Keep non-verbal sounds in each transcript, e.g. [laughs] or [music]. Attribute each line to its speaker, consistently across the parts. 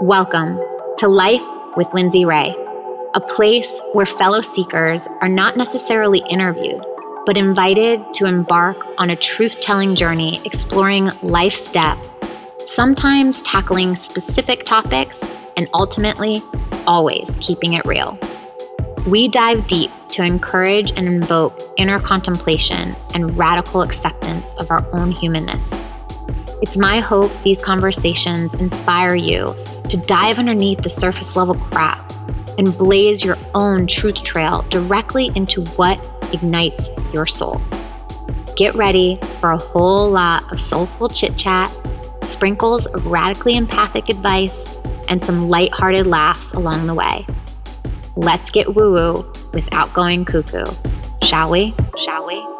Speaker 1: Welcome to Life with Lindsay Ray, a place where fellow seekers are not necessarily interviewed, but invited to embark on a truth telling journey exploring life's depth, sometimes tackling specific topics, and ultimately, always keeping it real. We dive deep to encourage and invoke inner contemplation and radical acceptance of our own humanness. It's my hope these conversations inspire you to dive underneath the surface level crap and blaze your own truth trail directly into what ignites your soul. Get ready for a whole lot of soulful chit chat, sprinkles of radically empathic advice, and some lighthearted laughs along the way. Let's get woo woo without going cuckoo. Shall we? Shall we?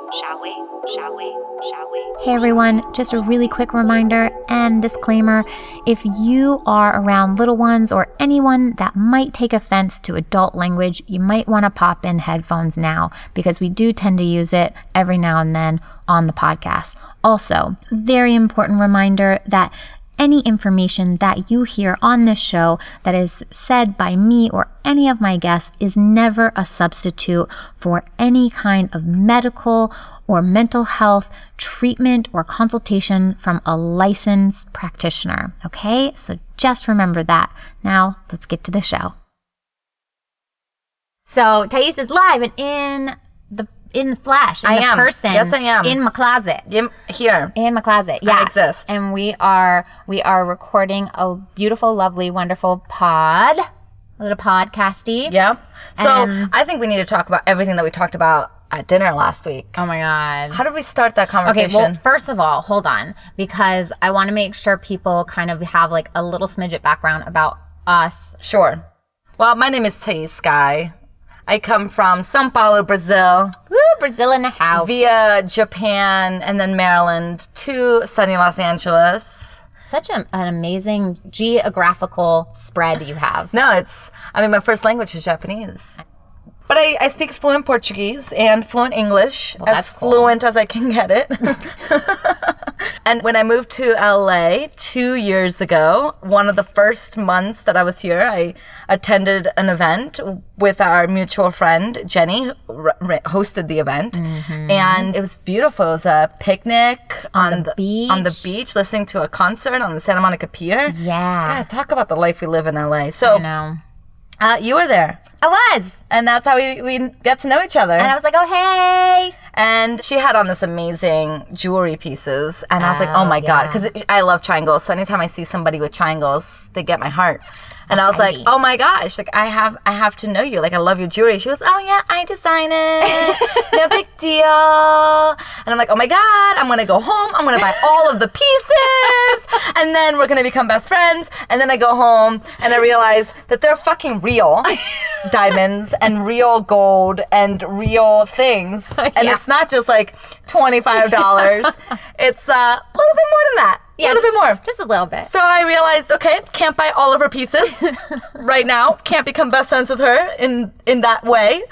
Speaker 2: Hey everyone, just a really quick reminder and disclaimer. If you are around little ones or anyone that might take offense to adult language, you might want to pop in headphones now because we do tend to use it every now and then on the podcast. Also, very important reminder that any information that you hear on this show that is said by me or any of my guests is never a substitute for any kind of medical or mental health treatment or consultation from a licensed practitioner. Okay, so just remember that. Now, let's get to the show. So, Thais is live and in the in the flesh, in
Speaker 3: I
Speaker 2: the
Speaker 3: am.
Speaker 2: person.
Speaker 3: Yes, I am.
Speaker 2: In my closet.
Speaker 3: Yep, here.
Speaker 2: In my closet. Yeah.
Speaker 3: exist.
Speaker 2: And we are we are recording a beautiful, lovely, wonderful pod. A little podcasty.
Speaker 3: Yeah. So
Speaker 2: Um,
Speaker 3: I think we need to talk about everything that we talked about at dinner last week.
Speaker 2: Oh my god.
Speaker 3: How did we start that conversation?
Speaker 2: Okay, well, first of all, hold on, because I want to make sure people kind of have like a little smidget background about us.
Speaker 3: sure. Well, my name is Thais Sky. I come from Sao Paulo, Brazil,
Speaker 2: Woo, Brazil in the house.
Speaker 3: via Japan and then Maryland to sunny Los Angeles.
Speaker 2: Such a, an amazing geographical spread you have.
Speaker 3: No, it's, I mean, my first language is Japanese. But I, I speak fluent Portuguese and fluent English, as
Speaker 2: that's cool.
Speaker 3: fluent as I can get it. [laughs] and when I moved to LA two years ago, one of the first months that I was here, I attended an event with our mutual friend, Jenny, who r- r- hosted the event.
Speaker 2: Mm-hmm.
Speaker 3: And it was beautiful. It was a picnic on,
Speaker 2: the
Speaker 3: on the
Speaker 2: beach.
Speaker 3: beach, listening to a concert on the Santa Monica Pier.
Speaker 2: Yeah.
Speaker 3: God, talk about the life we live in LA. So. Uh, you were there,
Speaker 2: I was.
Speaker 3: and that's how we, we get to know each other.
Speaker 2: And I was like, oh, hey.
Speaker 3: And she had on this amazing jewelry pieces, and I was like, oh my god, because I love triangles. So anytime I see somebody with triangles, they get my heart. And I was like, oh my gosh, like I have, I have to know you. Like I love your jewelry. She goes, oh yeah, I design it. no [laughs] big deal. And I'm like, oh my god, I'm gonna go home. I'm gonna buy all of the pieces, and then we're gonna become best friends. And then I go home and I realize that they're fucking real [laughs] diamonds and real gold and real things, [laughs] and
Speaker 2: Yeah.
Speaker 3: it's not just like twenty five dollars. it's uh, a little bit more than that. A little bit more.
Speaker 2: Just a little bit.
Speaker 3: So I realized, okay, can't buy all of her pieces [laughs] right now. Can't become best friends with her in in that way.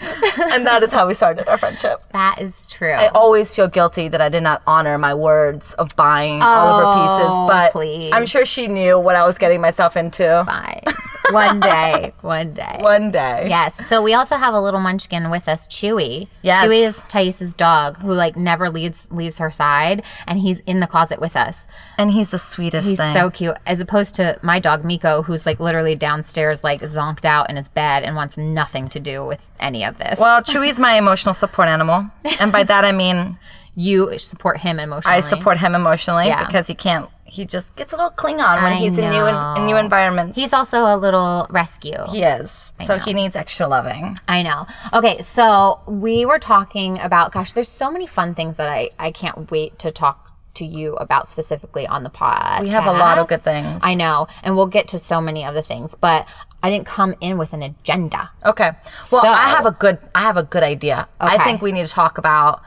Speaker 3: [laughs] and that is how we started our friendship.
Speaker 2: That is true.
Speaker 3: I always feel guilty that I did not honor my words of buying all of her oh, pieces,
Speaker 2: Oh,
Speaker 3: but
Speaker 2: please.
Speaker 3: I'm sure she knew what I was getting myself into.
Speaker 2: Fine. One day. One day. [laughs]
Speaker 3: One day.
Speaker 2: Yes. So we also have a little munchkin with us, Chewy.
Speaker 3: Yes.
Speaker 2: Chewy is Thais's dog who like never leaves leaves her side and he's in the closet with us.
Speaker 3: And he's the sweetest
Speaker 2: He's
Speaker 3: thing.
Speaker 2: so cute. As opposed to my dog Miko, who's like literally downstairs, like zonked out in his bed and wants nothing to do with any of this.
Speaker 3: well, Chewy's my emotional support animal. And by that I mean [laughs]
Speaker 2: you support him emotionally.
Speaker 3: I support him emotionally
Speaker 2: Yeah.
Speaker 3: because he can't he just gets a little Klingon when
Speaker 2: I
Speaker 3: he's in new in new
Speaker 2: know.
Speaker 3: environments.
Speaker 2: He's also a little rescue.
Speaker 3: He is. So he needs extra loving.
Speaker 2: I know. Okay, so we were talking about gosh, there's so many fun things that I I can't wait to talk to you about specifically on the pod.
Speaker 3: We have a lot of good things.
Speaker 2: I know, and we'll get to so many of the things, but I didn't come in with an agenda.
Speaker 3: Okay. Well,
Speaker 2: So-
Speaker 3: I have a good I have a good idea.
Speaker 2: Okay.
Speaker 3: I think we need to talk about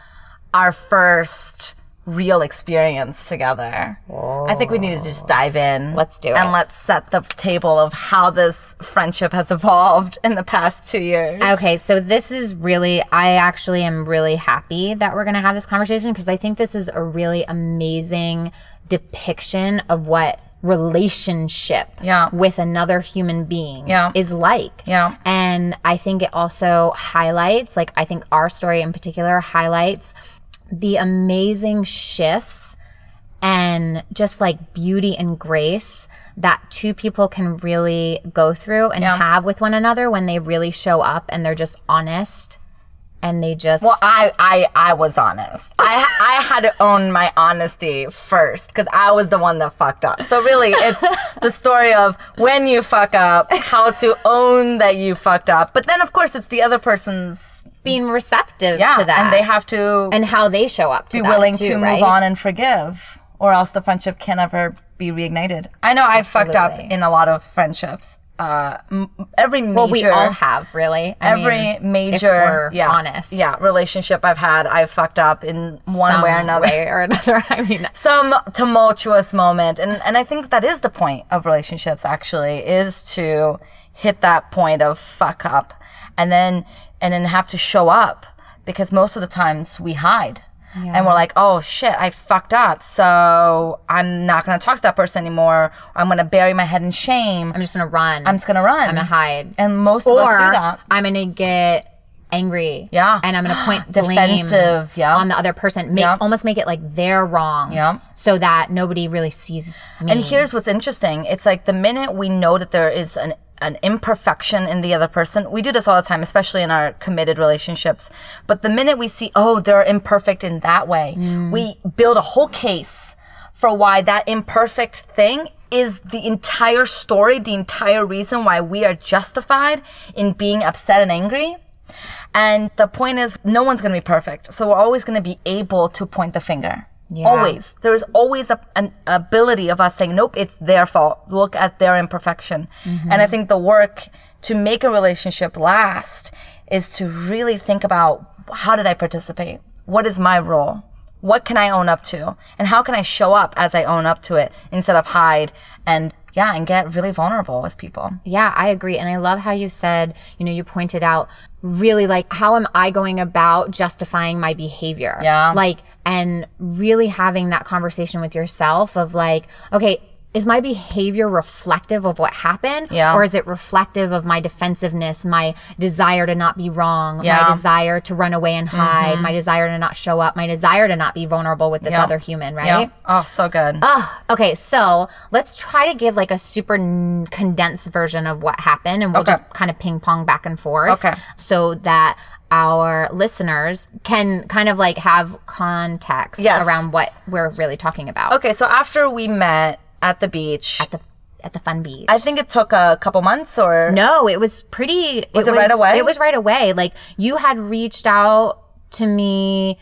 Speaker 3: our first real experience together. I think we need to just dive in.
Speaker 2: Let's do it.
Speaker 3: And let's set the table of how this friendship has [laughs] evolved in the past 2 years.
Speaker 2: Okay, so this is really, I actually am really happy that we're going to have this conversation because I think this is a really amazing depiction of what relationship
Speaker 3: Yeah.
Speaker 2: with another human being
Speaker 3: Yeah.
Speaker 2: is like.
Speaker 3: Yeah.
Speaker 2: And I think it also highlights, like, I think our story in particular highlights the amazing shifts and just like beauty and grace that two people can really go through and
Speaker 3: Yeah.
Speaker 2: have with one another when they really show up and they're just honest and they just
Speaker 3: Well, I, I, I was honest. I, [laughs] I had to own my honesty first because I was the one that fucked up. So really, it's the story of when you fuck up, how to own that you fucked up. But then, of course, it's the other person's
Speaker 2: being receptive
Speaker 3: yeah,
Speaker 2: to that
Speaker 3: and they have to
Speaker 2: and how they show up to
Speaker 3: be willing
Speaker 2: too,
Speaker 3: to
Speaker 2: right?
Speaker 3: move on and forgive, or else the friendship can never be reignited. I know I fucked up in a lot of friendships. Uh, every major,
Speaker 2: well we all have really I
Speaker 3: every
Speaker 2: mean,
Speaker 3: major, yeah,
Speaker 2: honest
Speaker 3: yeah, relationship I've had, I've fucked up in one
Speaker 2: some
Speaker 3: way or another.
Speaker 2: way or another [laughs] I mean [laughs]
Speaker 3: Some tumultuous moment, and and I think that is the point of relationships. Actually, is to hit that point of fuck up, and then and then have to show up because most of the times we hide. And we're like, oh shit, I fucked up. So I'm not going to talk to that person anymore. I'm going to bury my head in shame.
Speaker 2: I'm just gonna run
Speaker 3: I'm just going to run.
Speaker 2: I'm gonna hide
Speaker 3: And most of us
Speaker 2: or
Speaker 3: do that.
Speaker 2: I'm gonna get angry.
Speaker 3: Yeah.
Speaker 2: And I'm gonna point [gasps]
Speaker 3: Defensive, yeah.
Speaker 2: on the other person. Make
Speaker 3: Yeah.
Speaker 2: almost make it like they're wrong.
Speaker 3: Yeah.
Speaker 2: So that nobody really sees me.
Speaker 3: And here's what's interesting. It's like the minute we know that there is an an imperfection in the other person. We do this all the time, especially in our committed relationships. But the minute we see, oh, they're imperfect in that way, mm. we build a whole case for why that imperfect thing is the entire story, the entire reason why we are justified in being upset and angry. And the point is, no one's going to be perfect. So we're always going to be able to point the finger. Always. There's always a, an ability of us saying, nope, it's their fault. Look at their imperfection. Mm-hmm. And I think the work to make a relationship last is to really think about how did I participate? What is my role? What can I own up to? And how can I show up as I own up to it instead of hide and yeah, and get really vulnerable with people.
Speaker 2: Yeah, I agree. And I love how you said, you know, you pointed out really like, how am I going about justifying my behavior?
Speaker 3: Yeah.
Speaker 2: Like, and really having that conversation with yourself of like, okay, is my behavior reflective of what happened?
Speaker 3: Yeah.
Speaker 2: Or is it reflective of my defensiveness, my desire to not be wrong,
Speaker 3: Yeah. Mm-hmm.
Speaker 2: my desire to run away and hide, my desire to not show up, my desire to not be vulnerable with this other human, right?
Speaker 3: Yeah. Oh, so good.
Speaker 2: Oh, okay. So let's try to give like a super n- condensed version of what happened, and we'll
Speaker 3: Okay.
Speaker 2: just kind of ping pong back and forth.
Speaker 3: Okay.
Speaker 2: So that our listeners can kind of like have context
Speaker 3: Yes.
Speaker 2: around what we're really talking about
Speaker 3: okay, so after we met at the beach,
Speaker 2: at the at the fun beach.
Speaker 3: I think it took a couple months or
Speaker 2: No, it was pretty.
Speaker 3: Was it right away?
Speaker 2: It was right away. Like you had reached out to me.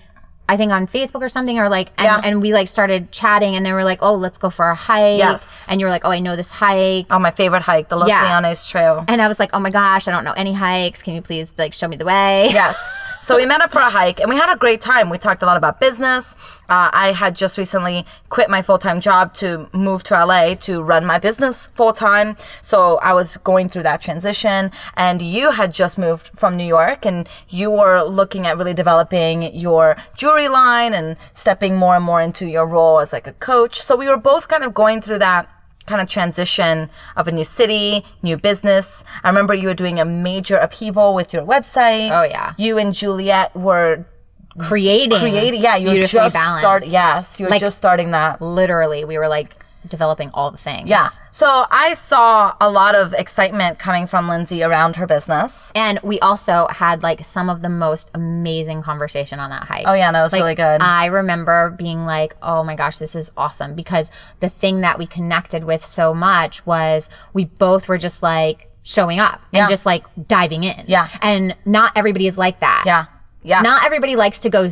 Speaker 2: I think on Facebook or something, or like, and,
Speaker 3: Yeah.
Speaker 2: and we like started chatting, and they were like, "Oh, let's go for a hike."
Speaker 3: Yes.
Speaker 2: And you were like, "Oh, I know this hike."
Speaker 3: Oh, my favorite hike, the Los
Speaker 2: Yeah.
Speaker 3: Liones Trail.
Speaker 2: And I was like, "Oh my gosh, I don't know any hikes. Can you please like show me the way?" [laughs]
Speaker 3: Yes. So we met up for a hike and we had a great time. We talked a lot about business. Uh, I had just recently quit my full time job to move to LA to run my business full time. So I was going through that transition. And you had just moved from New York and you were looking at really developing your jewelry line and stepping more and more into your role as like a coach. So we were both kind of going through that kind of transition of a new city, new business. I remember you were doing a major upheaval with your website.
Speaker 2: Oh, yeah.
Speaker 3: You and Juliet were
Speaker 2: Creating,
Speaker 3: creating. Yeah, you were just starting. Yes, you were
Speaker 2: Like-
Speaker 3: just starting that.
Speaker 2: Literally, we were like developing all the things.
Speaker 3: Yeah. So I saw a lot of excitement coming from Lindsay around her business.
Speaker 2: And we also had like some of the most amazing conversation on that hike.
Speaker 3: Oh yeah, no, it was
Speaker 2: Like,
Speaker 3: really good.
Speaker 2: I remember being like, oh my gosh, this is awesome. Because the thing that we connected with so much was we both were just like showing up
Speaker 3: Yeah.
Speaker 2: and just like diving in.
Speaker 3: Yeah.
Speaker 2: And not everybody is like that.
Speaker 3: yeah. Yeah.
Speaker 2: Not everybody likes to go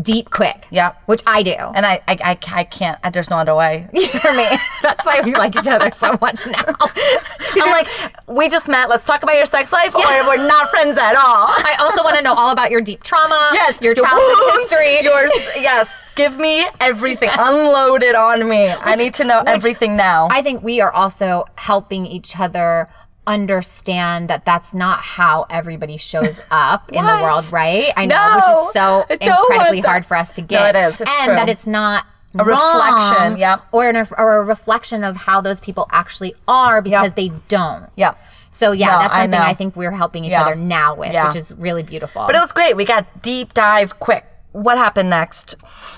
Speaker 2: deep quick.
Speaker 3: Yeah.
Speaker 2: Which I do.
Speaker 3: and I, I, I, I can't. I, there's no other way [laughs] for me. [laughs]
Speaker 2: That's why we like each other so much now. [laughs]
Speaker 3: I'm like, we just met. Let's talk about your sex life, or we're not friends at all.
Speaker 2: I also want to know all about your deep trauma.
Speaker 3: Yes,
Speaker 2: Your childhood
Speaker 3: wounds,
Speaker 2: history.
Speaker 3: Yours, yes. Give me everything. Unload it on me. I need to know everything now.
Speaker 2: I think we are also helping each other understand that that's not how everybody shows [laughs] up in the world, right? I know,
Speaker 3: No,
Speaker 2: which is so incredibly hard for us to get.
Speaker 3: it is. It's
Speaker 2: and
Speaker 3: true.
Speaker 2: that it's not
Speaker 3: A reflection, yep.
Speaker 2: or, an, or a reflection of how those people actually are because
Speaker 3: Yep.
Speaker 2: they don't.
Speaker 3: Yeah.
Speaker 2: So yeah,
Speaker 3: No,
Speaker 2: that's
Speaker 3: I
Speaker 2: something
Speaker 3: know.
Speaker 2: I, think we're helping each
Speaker 3: Yeah.
Speaker 2: other now with,
Speaker 3: Yeah.
Speaker 2: which is really beautiful.
Speaker 3: But it was great. We got deep dive quick. What happened next?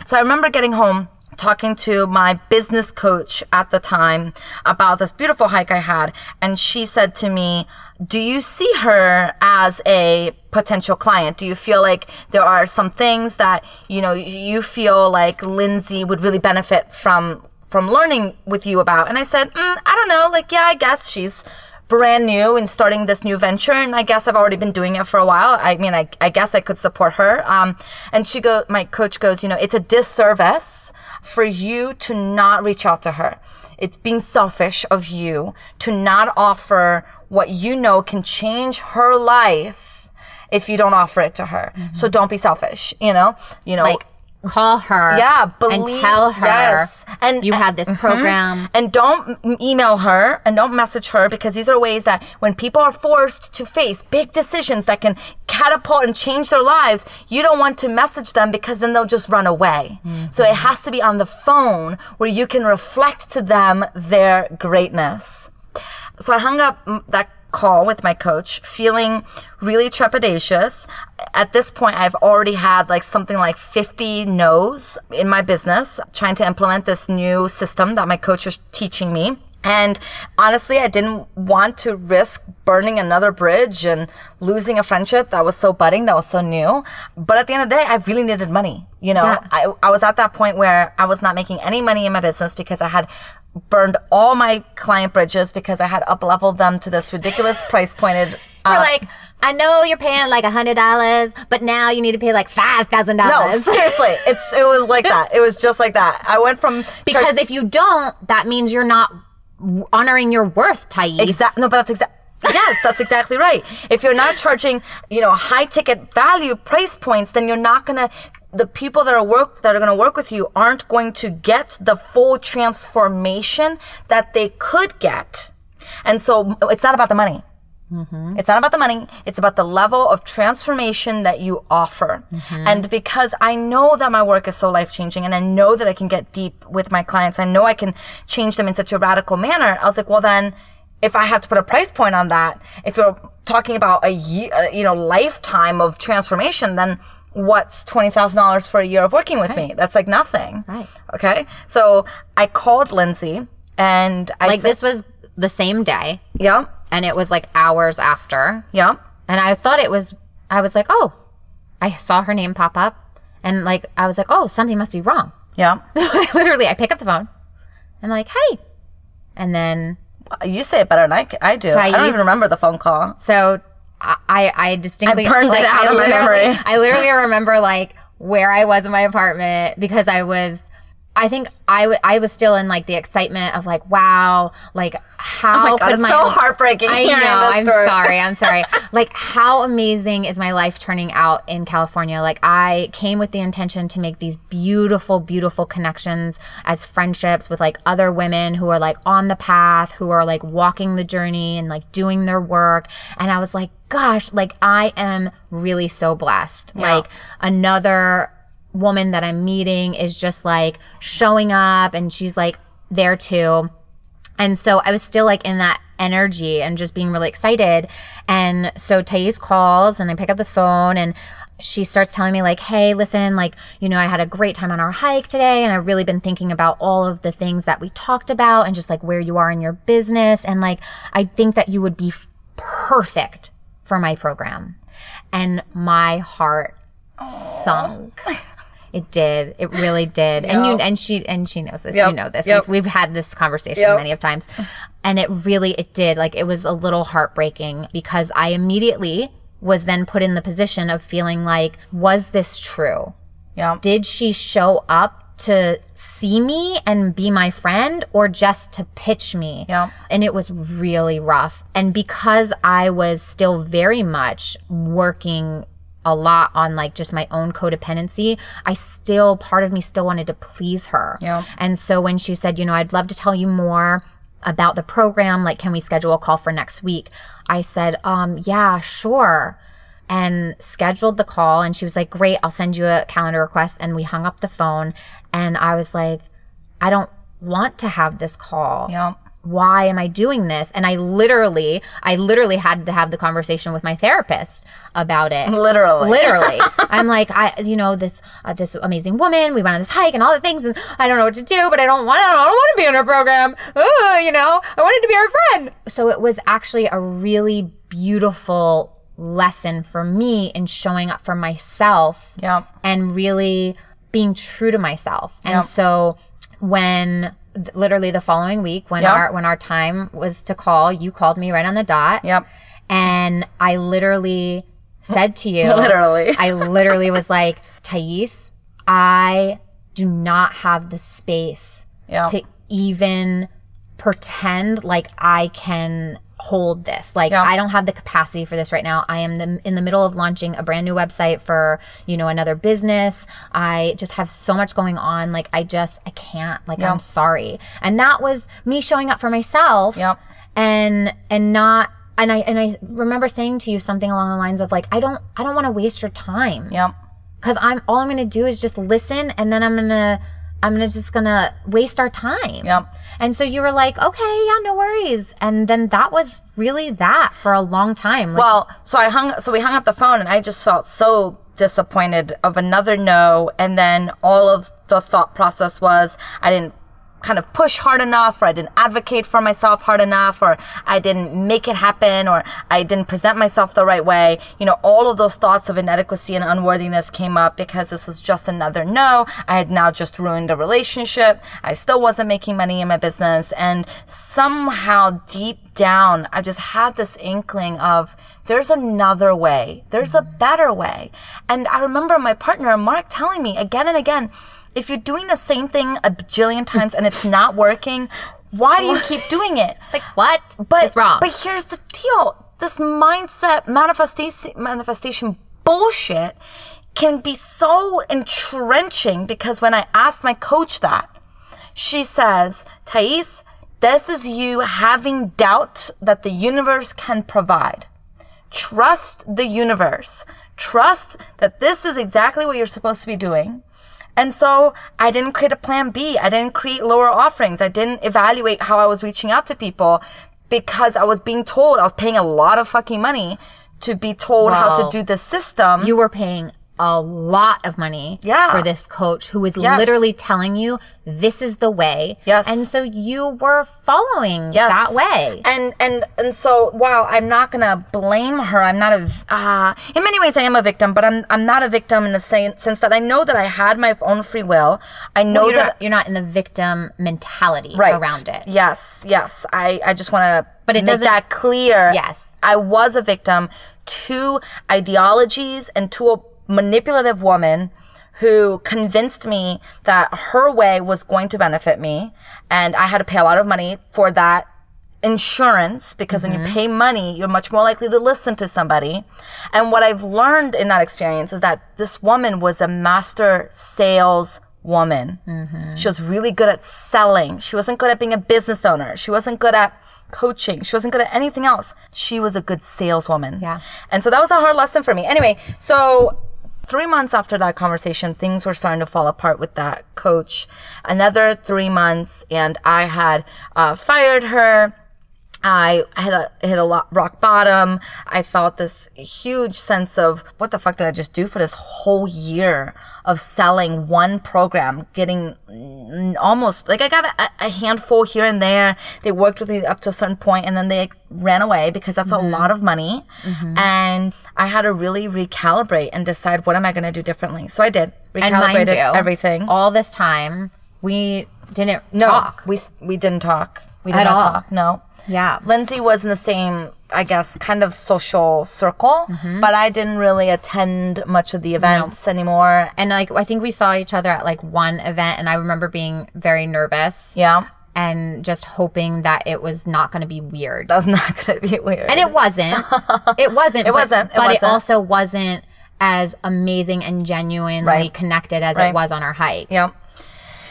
Speaker 3: So I remember getting home talking to my business coach at the time about this beautiful hike I had and she said to me, "Do you see her as a potential client? Do you feel like there are some things that, you know, you feel like Lindsay would really benefit from from learning with you about?" And I said, mm, "I don't know. Like, yeah, I guess she's brand new and starting this new venture and i guess i've already been doing it for a while i mean i, I guess i could support her um, and she go my coach goes you know it's a disservice for you to not reach out to her. It's being selfish of you to not offer what you know can change her life if you don't offer it to her. So mm-hmm. don't be selfish you know? You know
Speaker 2: like call her
Speaker 3: Yeah,
Speaker 2: and tell her
Speaker 3: yes. And-
Speaker 2: you have this mm-hmm. program
Speaker 3: and don't email her and don't message her because these are ways that when people are forced to face big decisions that can catapult and change their lives, you don't want to message them because then they'll just run away. So it mm-hmm. has to be on the phone where you can reflect to them their greatness. So I hung up that call with my coach feeling really trepidatious. At this point, I've already had like something like 50 no's in my business trying to implement this new system that my coach was teaching me. And honestly, I didn't want to risk burning another bridge and losing a friendship that was so budding, that was so new. But at the end of the day, I really needed money. You know,
Speaker 2: Yeah.
Speaker 3: I, I was at that point where I was not making any money in my business because I had burned all my client bridges because I had up leveled them to this ridiculous [laughs] price pointed. Uh,
Speaker 2: like, I know you're paying like a hundred dollars, but now you need to pay like five thousand dollars.
Speaker 3: no, [laughs] seriously, it's it was like that. It was just like that. I went from
Speaker 2: because if you don't, that means you're not honoring your worth, Thais.
Speaker 3: Exactly. No, but that's exactly. Yes, that's exactly right. If you're not charging, you know, high ticket value price points, then you're not gonna. The people that are work that are gonna work with you aren't going to get the full transformation that they could get, and so it's not about the money. It's not about the money. It's about the level of transformation that you offer. And because I know that my work is so life changing and I know that I can get deep with my clients, I know I can change them in such a radical manner. I was like, well, then if I have to put a price point on that, if you're talking about a year, uh, you know, lifetime of transformation, then what's $20,000 for a year of working with me? That's like nothing.
Speaker 2: Right.
Speaker 3: Okay. So I called Lindsay and I
Speaker 2: Like
Speaker 3: said,
Speaker 2: this was the same day,
Speaker 3: yeah,
Speaker 2: and it was like hours after,
Speaker 3: yeah,
Speaker 2: and I thought it was. I was like, oh, I saw her name pop up, and like I was like, oh, something must be wrong. [laughs]
Speaker 3: yeah.
Speaker 2: Literally, I pick up the phone, and like, hey, and then
Speaker 3: You say it better than I, I do. I don't
Speaker 2: Thais-
Speaker 3: even remember the phone call.
Speaker 2: So I I I distinctly
Speaker 3: I burned it out
Speaker 2: I
Speaker 3: of my memory.
Speaker 2: I literally remember like where I was in my apartment because I was I think I I was still in like the excitement of like wow like how
Speaker 3: Oh my God,
Speaker 2: could
Speaker 3: it's
Speaker 2: my
Speaker 3: so heartbreaking
Speaker 2: I know I'm
Speaker 3: story.
Speaker 2: sorry I'm sorry. [laughs] Like how amazing is my life turning out in California? Like I came with the intention to make these beautiful beautiful connections as friendships with like other women who are like on the path who are like walking the journey and like doing their work. And I was like gosh like I am really so blessed. Like another woman that I'm meeting is just like showing up and she's like there too. And so I was still like in that energy and just being really excited. And so Thais calls and I pick up the phone and she starts telling me like, "Hey, listen, like, you know, I had a great time on our hike today and I've really been thinking about all of the things that we talked about and just like where you are in your business and like I think that you would be perfect for my program." And my heart sunk. [laughs] It did. It really did. And you and she and she knows this.
Speaker 3: Yep.
Speaker 2: You know this.
Speaker 3: Yep.
Speaker 2: We've, we've had this conversation
Speaker 3: Yep.
Speaker 2: many of times. And it really it did. Like it was a little heartbreaking because I immediately was then put in the position of feeling like was this true?
Speaker 3: Yeah.
Speaker 2: Did she show up to see me and be my friend or just to pitch me?
Speaker 3: Yeah.
Speaker 2: And it was really rough. And because I was still very much working a lot on like just my own codependency, I still, part of me still wanted to please her.
Speaker 3: Yeah.
Speaker 2: And so when she said, you know, I'd love to tell you more about the program, like, can we schedule a call for next week? I said, um, yeah, sure. and scheduled the call. And she was like, Great, I'll send you a calendar request. And we hung up the phone. And I was like, I don't want to have this call
Speaker 3: Yeah.
Speaker 2: Why am I doing this? And I literally, I literally had to have the conversation with my therapist about it.
Speaker 3: Literally.
Speaker 2: Literally, [laughs] I'm like, I, you know, this uh, this amazing woman. We went on this hike and all the things, and I don't know what to do, but I don't want, to I don't want to be in her program. Ugh, you know, I wanted to be her friend. So it was actually a really beautiful lesson for me in showing up for myself
Speaker 3: Yeah.
Speaker 2: and really being true to myself. And so when literally the following week when
Speaker 3: Yep.
Speaker 2: our when our time was to call, you called me right on the dot.
Speaker 3: Yep.
Speaker 2: And I literally said to you [laughs]
Speaker 3: Literally.
Speaker 2: I literally was like, Thais, I do not have the space
Speaker 3: Yeah.
Speaker 2: to even pretend like I can hold this. Like
Speaker 3: Yeah.
Speaker 2: I don't have the capacity for this right now. I am the, in the middle of launching a brand new website for, you know, another business. I just have so much going on. Like I just I can't. Like
Speaker 3: Yeah.
Speaker 2: I'm sorry. And that was me showing up for myself
Speaker 3: Yep.
Speaker 2: and and not and I and I remember saying to you something along the lines of like I don't I don't want to waste your time
Speaker 3: Yep.
Speaker 2: because I'm all I'm gonna do is just listen and then I'm gonna I'm gonna just gonna waste our time.
Speaker 3: Yep.
Speaker 2: And so you were like, okay, yeah, no worries. And then that was really that for a long time. Like,
Speaker 3: Well, so I hung, so we hung up the phone, and I just felt so disappointed of another no. And then all of the thought process was I didn't kind of push hard enough, or I didn't advocate for myself hard enough, or I didn't make it happen, or I didn't present myself the right way. You know, all of those thoughts of inadequacy and unworthiness came up because this was just another no. I had now just ruined a relationship. I still wasn't making money in my business. And somehow deep down, I just had this inkling of there's another way. There's a mm-hmm. better way. And I remember my partner, Mark, telling me again and again, if you're doing the same thing a bajillion times and it's not working, why do you keep doing it? [laughs]
Speaker 2: like what?
Speaker 3: But
Speaker 2: it's wrong.
Speaker 3: But here's the deal: this mindset manifestation manifestation bullshit can be so entrenching because when I asked my coach that, she says, Thais, this is you having doubt that the universe can provide. Trust the universe. Trust that this is exactly what you're supposed to be doing. And so I didn't create a plan B. I didn't create lower offerings. I didn't evaluate how I was reaching out to people because I was being told I was paying a lot of fucking money to be told how to do the system.
Speaker 2: you were paying a lot of money
Speaker 3: Yeah.
Speaker 2: for this coach who was
Speaker 3: Yes.
Speaker 2: literally telling you this is the way.
Speaker 3: Yes.
Speaker 2: And so you were following
Speaker 3: Yes.
Speaker 2: that way.
Speaker 3: And and and so while I'm not gonna blame her, I'm not a Uh, in many ways, I am a victim, but I'm I'm not a victim in the same sense that I know that I had my own free will. I know
Speaker 2: you're,
Speaker 3: that
Speaker 2: not, you're not in the victim mentality
Speaker 3: right
Speaker 2: around it.
Speaker 3: Yes, yes. I I just want to.
Speaker 2: But it
Speaker 3: make
Speaker 2: doesn't-
Speaker 3: that clear.
Speaker 2: Yes.
Speaker 3: I was a victim to ideologies and to a manipulative woman who convinced me that her way was going to benefit me and I had to pay a lot of money for that insurance because when you mm-hmm. pay money you're much more likely to listen to somebody. And what I've learned in that experience is that this woman was a master sales woman. Mm-hmm. She was really good at selling. She wasn't good at being a business owner. She wasn't good at coaching. She wasn't good at anything else. She was a good saleswoman.
Speaker 2: Yeah.
Speaker 3: and so that was a hard lesson for me. Anyway, so three months after that conversation, things were starting to fall apart with that coach. Another three months, and I had uh, fired her. I had a, hit a lo- rock bottom. I felt this huge sense of what the fuck did I just do for this whole year of selling one program, getting almost like I got a, a handful here and there. They worked with me up to a certain point and then they ran away because that's a mm-hmm. lot of money. Mm-hmm. And I had to really recalibrate and decide what am I going to do differently. So I did. Recalibrated
Speaker 2: you,
Speaker 3: everything.
Speaker 2: all this time, we didn't
Speaker 3: no,
Speaker 2: talk.
Speaker 3: we we didn't talk. We did
Speaker 2: At
Speaker 3: not
Speaker 2: all.
Speaker 3: talk. No.
Speaker 2: Yeah.
Speaker 3: Lindsay was in the same, I guess, kind of social circle,
Speaker 2: Mm-hmm.
Speaker 3: but I didn't really attend much of the events anymore.
Speaker 2: And like I think we saw each other at like one event and I remember being very nervous
Speaker 3: Yeah,
Speaker 2: and just hoping that it was not going to be weird.
Speaker 3: that was not [laughs] going to be weird.
Speaker 2: And it wasn't. It wasn't. [laughs]
Speaker 3: It
Speaker 2: but-
Speaker 3: wasn't, it
Speaker 2: but it
Speaker 3: wasn't.
Speaker 2: also wasn't as amazing and genuinely
Speaker 3: Right.
Speaker 2: connected as
Speaker 3: Right.
Speaker 2: it was on our hike.
Speaker 3: yeah,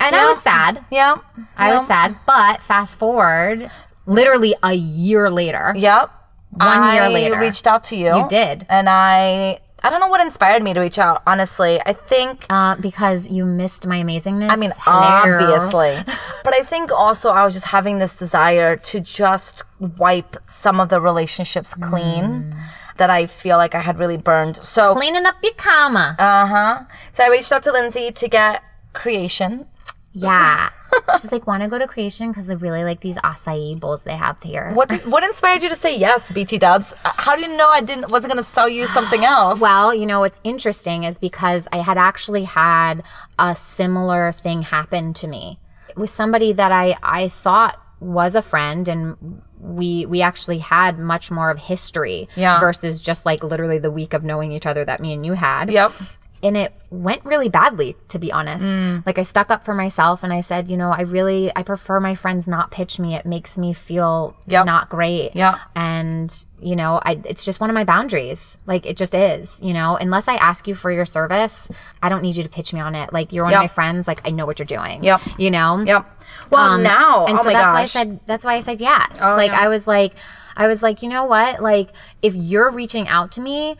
Speaker 2: And I was sad.
Speaker 3: yeah,
Speaker 2: I
Speaker 3: yeah.
Speaker 2: was sad. But fast forward, literally a year later,
Speaker 3: Yep.
Speaker 2: One year later.
Speaker 3: I
Speaker 2: later.
Speaker 3: reached out to you.
Speaker 2: You did.
Speaker 3: And I I don't know what inspired me to reach out, honestly. I think
Speaker 2: Uh, because you missed my amazingness.
Speaker 3: I mean,
Speaker 2: Hello.
Speaker 3: obviously. [laughs] but I think also I was just having this desire to just wipe some of the relationships clean that I feel like I had really burned. So,
Speaker 2: Cleaning up your karma.
Speaker 3: uh huh. So I reached out to Lindsay to get Kreation.
Speaker 2: Yeah. [laughs] She's like, want to go to Kreation because I really like these acai bowls they have here.
Speaker 3: What did, what inspired you to say yes, BT Dubs? Uh, How do you know I didn't wasn't going to sell you something else? [sighs]
Speaker 2: Well, you know what's interesting is because I had actually had a similar thing happen to me with somebody that I I thought was a friend and we we actually had much more of history
Speaker 3: Yeah.
Speaker 2: versus just like literally the week of knowing each other that me and you had.
Speaker 3: Yep.
Speaker 2: And it went really badly to be honest
Speaker 3: Mm.
Speaker 2: like i stuck up for myself and i said you know i really i prefer my friends not pitch me it makes me feel
Speaker 3: Yep.
Speaker 2: not great
Speaker 3: yeah
Speaker 2: and you know i it's just one of my boundaries like it just is you know unless i ask you for your service i don't need you to pitch me on it like you're one
Speaker 3: Yep.
Speaker 2: of my friends like i know what you're doing
Speaker 3: Yep.
Speaker 2: you know
Speaker 3: Yep. Well,
Speaker 2: um,
Speaker 3: now,
Speaker 2: and
Speaker 3: oh
Speaker 2: so that's why I said that's why I said yes.
Speaker 3: Oh,
Speaker 2: like. I was like I was like, you know what? Like if you're reaching out to me,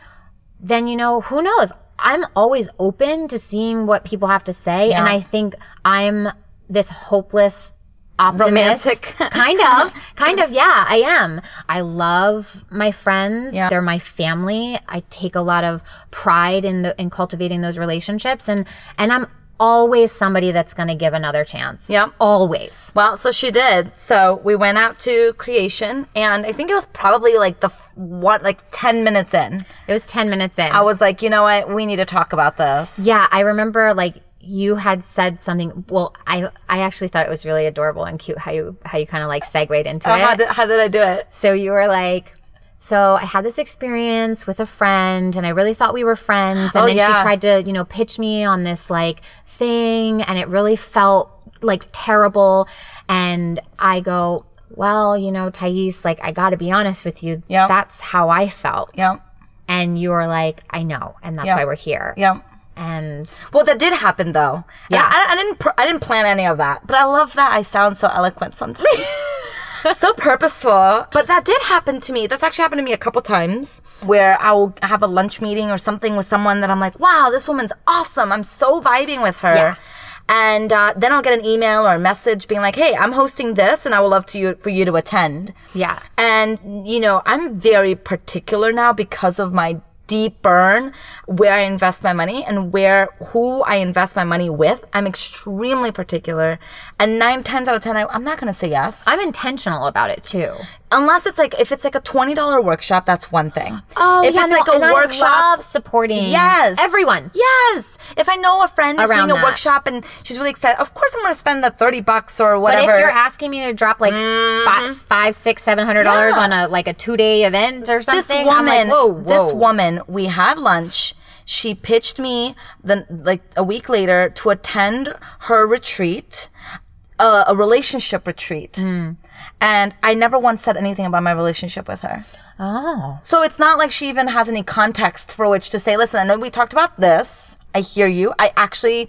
Speaker 2: then you know, who knows? I'm always open to seeing what people have to say and I think I'm this hopeless optimist.
Speaker 3: Romantic. [laughs]
Speaker 2: kind of. [laughs] Kind of, yeah, I am. I love my friends.
Speaker 3: Yeah.
Speaker 2: They're my family. I take a lot of pride in the in cultivating those relationships and and I'm always somebody that's going to give another chance.
Speaker 3: Yeah.
Speaker 2: Always.
Speaker 3: Well, so she did. So we went out to Kreation, and I think it was probably like the what, like ten minutes in.
Speaker 2: It was 10 minutes in.
Speaker 3: I was like, you know what, we need to talk about this.
Speaker 2: yeah, I remember like you had said something. Well, I I actually thought it was really adorable and cute how you how you kind of like segued into
Speaker 3: Uh,
Speaker 2: it.
Speaker 3: how, did, how did I do it?
Speaker 2: so you were like, so I had this experience with a friend and I really thought we were friends. And
Speaker 3: Oh,
Speaker 2: then
Speaker 3: yeah.
Speaker 2: she tried to, you know, pitch me on this like thing and it really felt like terrible. And I go, well, you know, Thais, like, I got to be honest with you.
Speaker 3: Yeah.
Speaker 2: That's how I felt.
Speaker 3: Yeah,
Speaker 2: And you were like, I know. And that's
Speaker 3: Yeah.
Speaker 2: why we're here.
Speaker 3: Yep
Speaker 2: And
Speaker 3: Well, that did happen though.
Speaker 2: Yeah.
Speaker 3: I, I didn't. pr- I didn't plan any of that, but I love that I sound so eloquent sometimes. [laughs] so purposeful. But that did happen to me. That's actually happened to me a couple times where I will have a lunch meeting or something with someone that I'm like, wow, this woman's awesome. I'm so vibing with her.
Speaker 2: Yeah.
Speaker 3: And uh, then I'll get an email or a message being like, "Hey, I'm hosting this, and I would love to you for you to attend."
Speaker 2: yeah.
Speaker 3: And, you know, I'm very particular now because of my deep burn where I invest my money and where who I invest my money with. I'm extremely particular. And nine times out of 10, I, I'm not going to say yes.
Speaker 2: I'm intentional about it too.
Speaker 3: Unless it's like, if it's like a $20 workshop, that's one thing.
Speaker 2: Oh,
Speaker 3: if
Speaker 2: yeah,
Speaker 3: it's
Speaker 2: no,
Speaker 3: like a
Speaker 2: and I
Speaker 3: workshop.
Speaker 2: love supporting
Speaker 3: Yes.
Speaker 2: everyone.
Speaker 3: Yes. If I know a friend is
Speaker 2: Around
Speaker 3: doing a
Speaker 2: that.
Speaker 3: workshop and she's really excited, of course I'm going to spend the 30 bucks or whatever.
Speaker 2: But if you're asking me to drop like five, five, six, seven hundred dollars
Speaker 3: Mm-hmm. Yeah.
Speaker 2: on a like a two day event or something,
Speaker 3: this woman,
Speaker 2: I'm like, whoa, whoa.
Speaker 3: this woman, we had lunch. She pitched me the like a week later to attend her retreat, uh, a relationship retreat,
Speaker 2: Hmm.
Speaker 3: And I never once said anything about my relationship with her.
Speaker 2: Oh,
Speaker 3: So it's not like she even has any context for which to say, "Listen, I know we talked about this. I hear you. I actually."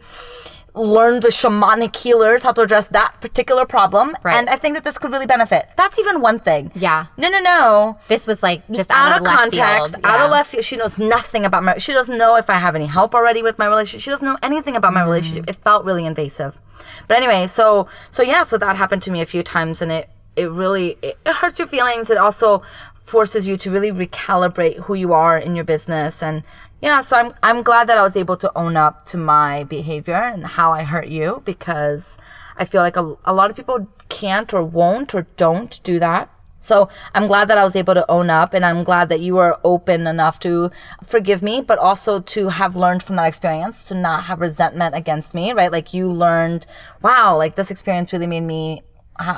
Speaker 3: Learned the shamanic healers how to address that particular problem,
Speaker 2: Right.
Speaker 3: and I think that this could really benefit. That's even one thing.
Speaker 2: Yeah.
Speaker 3: No, no, no
Speaker 2: this was like just
Speaker 3: out,
Speaker 2: out,
Speaker 3: of
Speaker 2: left
Speaker 3: context,
Speaker 2: field.
Speaker 3: out of left field. She knows nothing about my. She doesn't know if I have any help already with my relationship. She doesn't know anything about my
Speaker 2: Mm.
Speaker 3: relationship. It felt really invasive. But anyway, so so yeah, so that happened to me a few times, and it it really it, hurts your feelings. It also forces you to really recalibrate who you are in your business and yeah so i'm i'm glad that i was able to own up to my behavior and how i hurt you because i feel like a, a lot of people can't or won't or don't do that so I'm glad that I was able to own up and I'm glad that you were open enough to forgive me, but also to have learned from that experience to not have resentment against me, right? Like you learned, wow, like this experience really made me,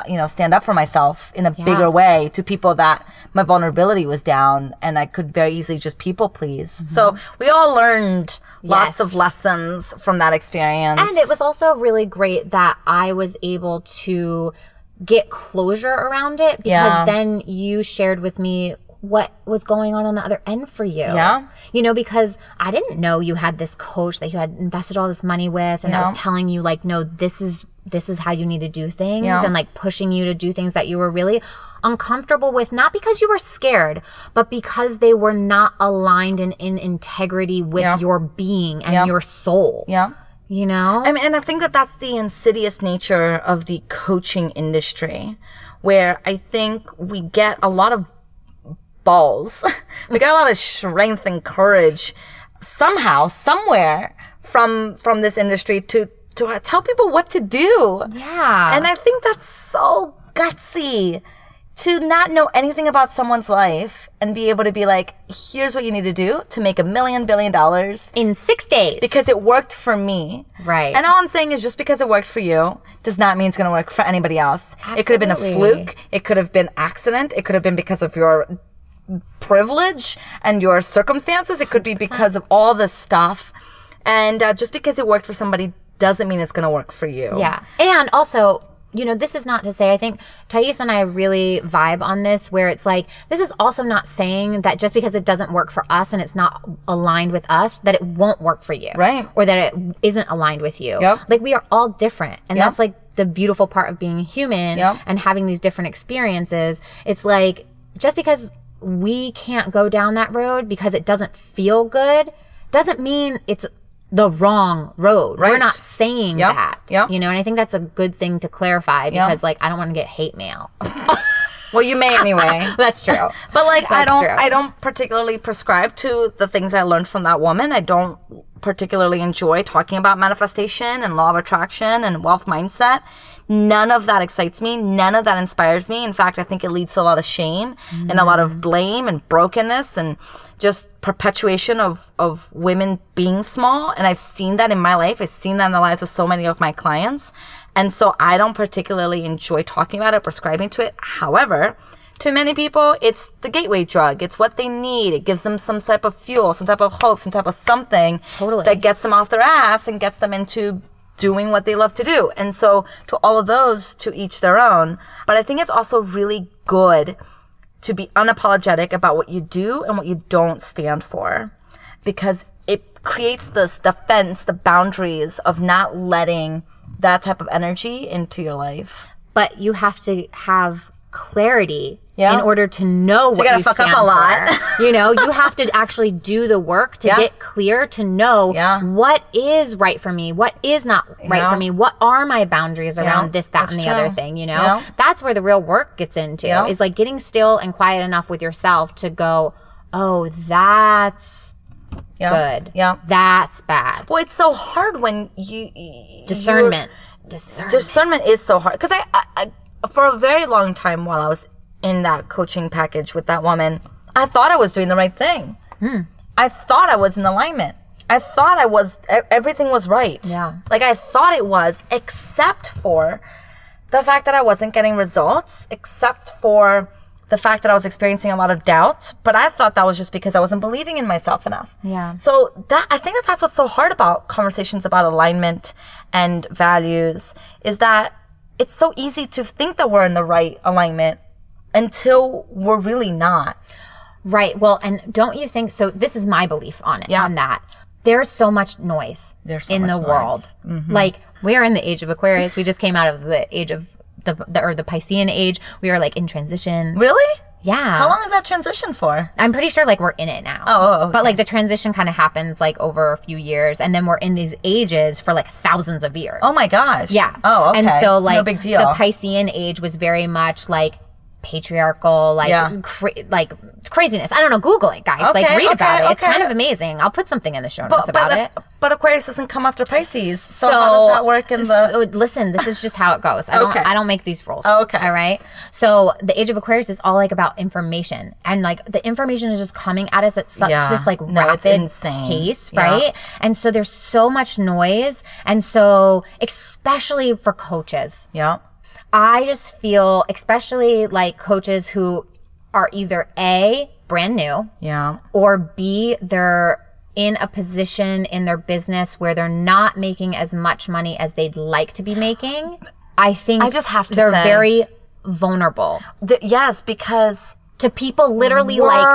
Speaker 3: you know, stand up for myself in a bigger way to people that my vulnerability was down and I could very easily just people please. So mm-hmm. we all learned lots
Speaker 2: Yes.
Speaker 3: of lessons from that experience.
Speaker 2: And it was also really great that I was able to get closure around it because
Speaker 3: Yeah.
Speaker 2: then you shared with me what was going on on the other end for you.
Speaker 3: Yeah.
Speaker 2: You know, because I didn't know you had this coach that you had invested all this money with and I was telling you like, no, this is this is how you need to do things
Speaker 3: Yeah.
Speaker 2: and like pushing you to do things that you were really uncomfortable with, not because you were scared, but because they were not aligned and in integrity with
Speaker 3: Yeah.
Speaker 2: your being and
Speaker 3: Yeah.
Speaker 2: your soul.
Speaker 3: Yeah.
Speaker 2: You know?
Speaker 3: I mean, and I think that that's the insidious nature of the coaching industry, where I think we get a lot of balls, [laughs] we get a lot of strength and courage somehow, somewhere from from this industry to to tell people what to do.
Speaker 2: yeah.
Speaker 3: And I think that's so gutsy to not know anything about someone's life and be able to be like, here's what you need to do to make a million billion dollars
Speaker 2: in six days.
Speaker 3: because it worked for me.
Speaker 2: Right.
Speaker 3: And all I'm saying is just because it worked for you does not mean it's going to work for anybody else. It could have been a fluke. It could have been accident. It could have been because of your privilege and your circumstances. It could be because of all this stuff. And uh, just because it worked for somebody doesn't mean it's going to work for you.
Speaker 2: Yeah. And also, you know, this is not to say, I think Thais and I really vibe on this, where it's like, this is also not saying that just because it doesn't work for us and it's not aligned with us, that it won't work for you.
Speaker 3: Right.
Speaker 2: Or that it isn't aligned with you.
Speaker 3: Yep.
Speaker 2: Like, we are all different. And
Speaker 3: Yep.
Speaker 2: that's like the beautiful part of being human
Speaker 3: Yep.
Speaker 2: and having these different experiences. It's like, just because we can't go down that road because it doesn't feel good doesn't mean it's the wrong road.
Speaker 3: Right.
Speaker 2: We're not saying
Speaker 3: Yep.
Speaker 2: that.
Speaker 3: Yep.
Speaker 2: You know, and I think that's a good thing to clarify because like I don't want to get hate mail. [laughs]
Speaker 3: Well, you may anyway. [laughs]
Speaker 2: That's true.
Speaker 3: But like I don't
Speaker 2: true.
Speaker 3: I don't particularly prescribe to the things I learned from that woman. I don't particularly enjoy talking about manifestation and law of attraction and wealth mindset. None of that excites me. None of that inspires me. In fact, I think it leads to a lot of shame and a lot of blame and brokenness and just perpetuation of, of women being small. And I've seen that in my life. I've seen that in the lives of so many of my clients. And so I don't particularly enjoy talking about it, prescribing to it. However, to many people, it's the gateway drug. It's what they need. It gives them some type of fuel, some type of hope, some type of something
Speaker 2: Totally.
Speaker 3: that gets them off their ass and gets them into doing what they love to do. And so to all of those, to each their own. But I think it's also really good to be unapologetic about what you do and what you don't stand for because it creates this the fence, the boundaries of not letting that type of energy into your life.
Speaker 2: But you have to have clarity
Speaker 3: Yeah.
Speaker 2: in order to know what
Speaker 3: you gotta
Speaker 2: you
Speaker 3: fuck up a lot. [laughs]
Speaker 2: you know, you have to actually do the work to
Speaker 3: Yeah.
Speaker 2: get clear to know
Speaker 3: Yeah.
Speaker 2: what is right for me, what is not right
Speaker 3: Yeah.
Speaker 2: for me, what are my boundaries around this, that,
Speaker 3: that's
Speaker 2: and the other thing. You know, that's where the real work gets into. Is like getting still and quiet enough with yourself to go, oh, that's good.
Speaker 3: Yeah.
Speaker 2: That's bad.
Speaker 3: Well, it's so hard when you you-
Speaker 2: Discernment. Discernment.
Speaker 3: discernment is so hard because I, I, I for a very long time while I was in that coaching package with that woman, I thought I was doing the right thing.
Speaker 2: Hmm.
Speaker 3: I thought I was in alignment. I thought I was everything was right.
Speaker 2: Yeah.
Speaker 3: Like I thought it was, except for the fact that I wasn't getting results, except for the fact that I was experiencing a lot of doubt. But I thought that was just because I wasn't believing in myself enough.
Speaker 2: Yeah.
Speaker 3: So that I think that that's what's so hard about conversations about alignment and values is that it's so easy to think that we're in the right alignment until we're really not.
Speaker 2: Right. Well, and don't you think so? This is my belief on it,
Speaker 3: Yeah.
Speaker 2: on that. There's so much noise
Speaker 3: There's so
Speaker 2: in
Speaker 3: much
Speaker 2: the
Speaker 3: noise.
Speaker 2: World. Mm-hmm. Like we're in the age of Aquarius. We just came out of the age of the, the or the Piscean age. We are like in transition.
Speaker 3: Really?
Speaker 2: Yeah.
Speaker 3: How long is that transition for?
Speaker 2: I'm pretty sure like we're in it now.
Speaker 3: Oh, oh, okay.
Speaker 2: But like the transition kind of happens like over a few years and then we're in these ages for like thousands of years.
Speaker 3: Oh my gosh.
Speaker 2: Yeah.
Speaker 3: Oh, okay.
Speaker 2: And so like
Speaker 3: no big deal.
Speaker 2: the Piscean age was very much like patriarchal, like
Speaker 3: Yeah.
Speaker 2: cra- like craziness. I don't know. Google it, guys. like
Speaker 3: Okay,
Speaker 2: read about
Speaker 3: okay,
Speaker 2: it. It's kind of amazing. I'll put something in the show notes
Speaker 3: but,
Speaker 2: about
Speaker 3: but,
Speaker 2: it.
Speaker 3: but Aquarius doesn't come after Pisces. So, how does that work in the
Speaker 2: So listen, this is just how it goes. I don't
Speaker 3: Okay.
Speaker 2: I don't make these rules.
Speaker 3: Oh, okay.
Speaker 2: All right. So the age of Aquarius is all like about information. And like the information is just coming at us at such
Speaker 3: Yeah.
Speaker 2: this like
Speaker 3: No,
Speaker 2: rapid
Speaker 3: insane.
Speaker 2: pace,
Speaker 3: Yeah.
Speaker 2: right? And so there's so much noise. And so especially for coaches,
Speaker 3: Yeah.
Speaker 2: I just feel, especially like coaches who are either A, brand new,
Speaker 3: Yeah.
Speaker 2: or B, they're in a position in their business where they're not making as much money as they'd like to be making. I think
Speaker 3: I just have to
Speaker 2: they're
Speaker 3: say-
Speaker 2: very vulnerable
Speaker 3: The- yes, because
Speaker 2: to people literally like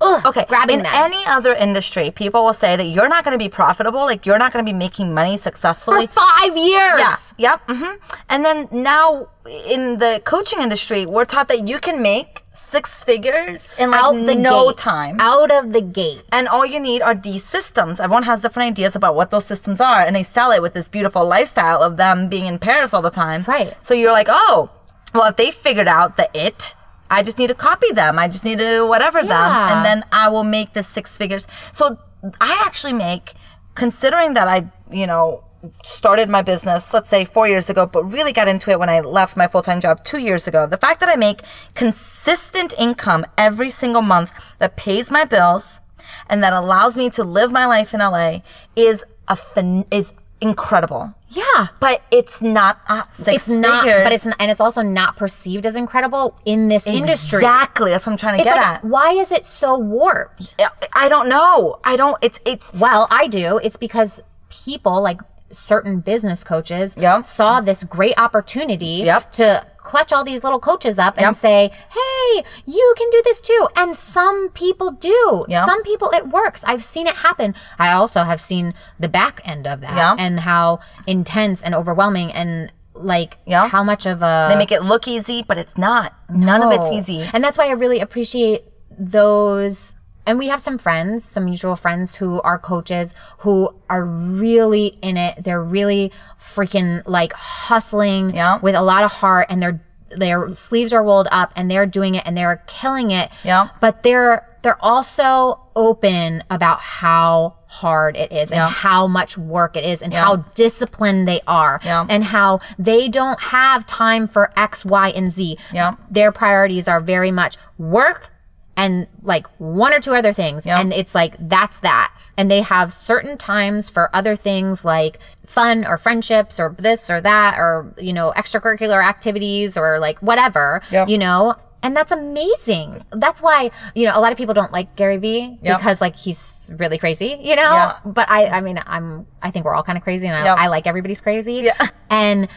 Speaker 2: ugh,
Speaker 3: Okay,
Speaker 2: grabbing
Speaker 3: in
Speaker 2: them.
Speaker 3: any other industry, people will say that you're not going to be profitable, like you're not going to be making money successfully for
Speaker 2: five years.
Speaker 3: Yeah. Yep. hmm And then now in the coaching industry, we're taught that you can make six figures in like no
Speaker 2: gate.
Speaker 3: time.
Speaker 2: Out of the gate.
Speaker 3: And all you need are these systems. Everyone has different ideas about what those systems are, and they sell it with this beautiful lifestyle of them being in Paris all the time.
Speaker 2: Right.
Speaker 3: So you're like, oh, well, if they figured out the it, I just need to copy them. I just need to whatever them, and then I will make the six figures. So I actually make, considering that I, you know, started my business, let's say four years ago, but really got into it when I left my full time job two years ago. The fact that I make consistent income every single month that pays my bills and that allows me to live my life in LA is a fin- is incredible.
Speaker 2: Yeah.
Speaker 3: But it's not at six
Speaker 2: It's not,
Speaker 3: figures.
Speaker 2: but it's, and it's also not perceived as incredible in this industry.
Speaker 3: Exactly. That's what I'm trying to
Speaker 2: It's
Speaker 3: get
Speaker 2: like,
Speaker 3: at.
Speaker 2: why is it so warped?
Speaker 3: I- I don't know. I don't. It's it's
Speaker 2: Well, I do. It's because people like certain business coaches
Speaker 3: Yep.
Speaker 2: saw this great opportunity
Speaker 3: Yep.
Speaker 2: to clutch all these little coaches up and
Speaker 3: Yep.
Speaker 2: say, "Hey, you can do this too." And some people do.
Speaker 3: Yep.
Speaker 2: Some people it works. I've seen it happen. I also have seen the back end of that
Speaker 3: Yep.
Speaker 2: and how intense and overwhelming and like
Speaker 3: Yep.
Speaker 2: how much of a
Speaker 3: they make it look easy, but it's not. None of it's easy.
Speaker 2: And that's why I really appreciate those. And we have some friends, some mutual friends who are coaches who are really in it. They're really freaking like hustling
Speaker 3: Yeah.
Speaker 2: with a lot of heart and their their sleeves are rolled up and they're doing it and they're killing it.
Speaker 3: Yeah.
Speaker 2: But they're they're also open about how hard it is and
Speaker 3: Yeah.
Speaker 2: how much work it is and
Speaker 3: Yeah.
Speaker 2: how disciplined they are
Speaker 3: Yeah.
Speaker 2: and how they don't have time for X, Y, and Z.
Speaker 3: Yeah.
Speaker 2: Their priorities are very much work and like one or two other things.
Speaker 3: Yeah.
Speaker 2: And it's like, that's that. And they have certain times for other things like fun or friendships or this or that or, you know, extracurricular activities or like whatever,
Speaker 3: Yep.
Speaker 2: you know? And that's amazing. That's why, you know, a lot of people don't like Gary Vee
Speaker 3: Yep.
Speaker 2: because like he's really crazy, you know? But I, I mean, I'm, I think we're all kind of crazy and I,
Speaker 3: Yep.
Speaker 2: I like everybody's crazy.
Speaker 3: Yeah. [laughs]
Speaker 2: And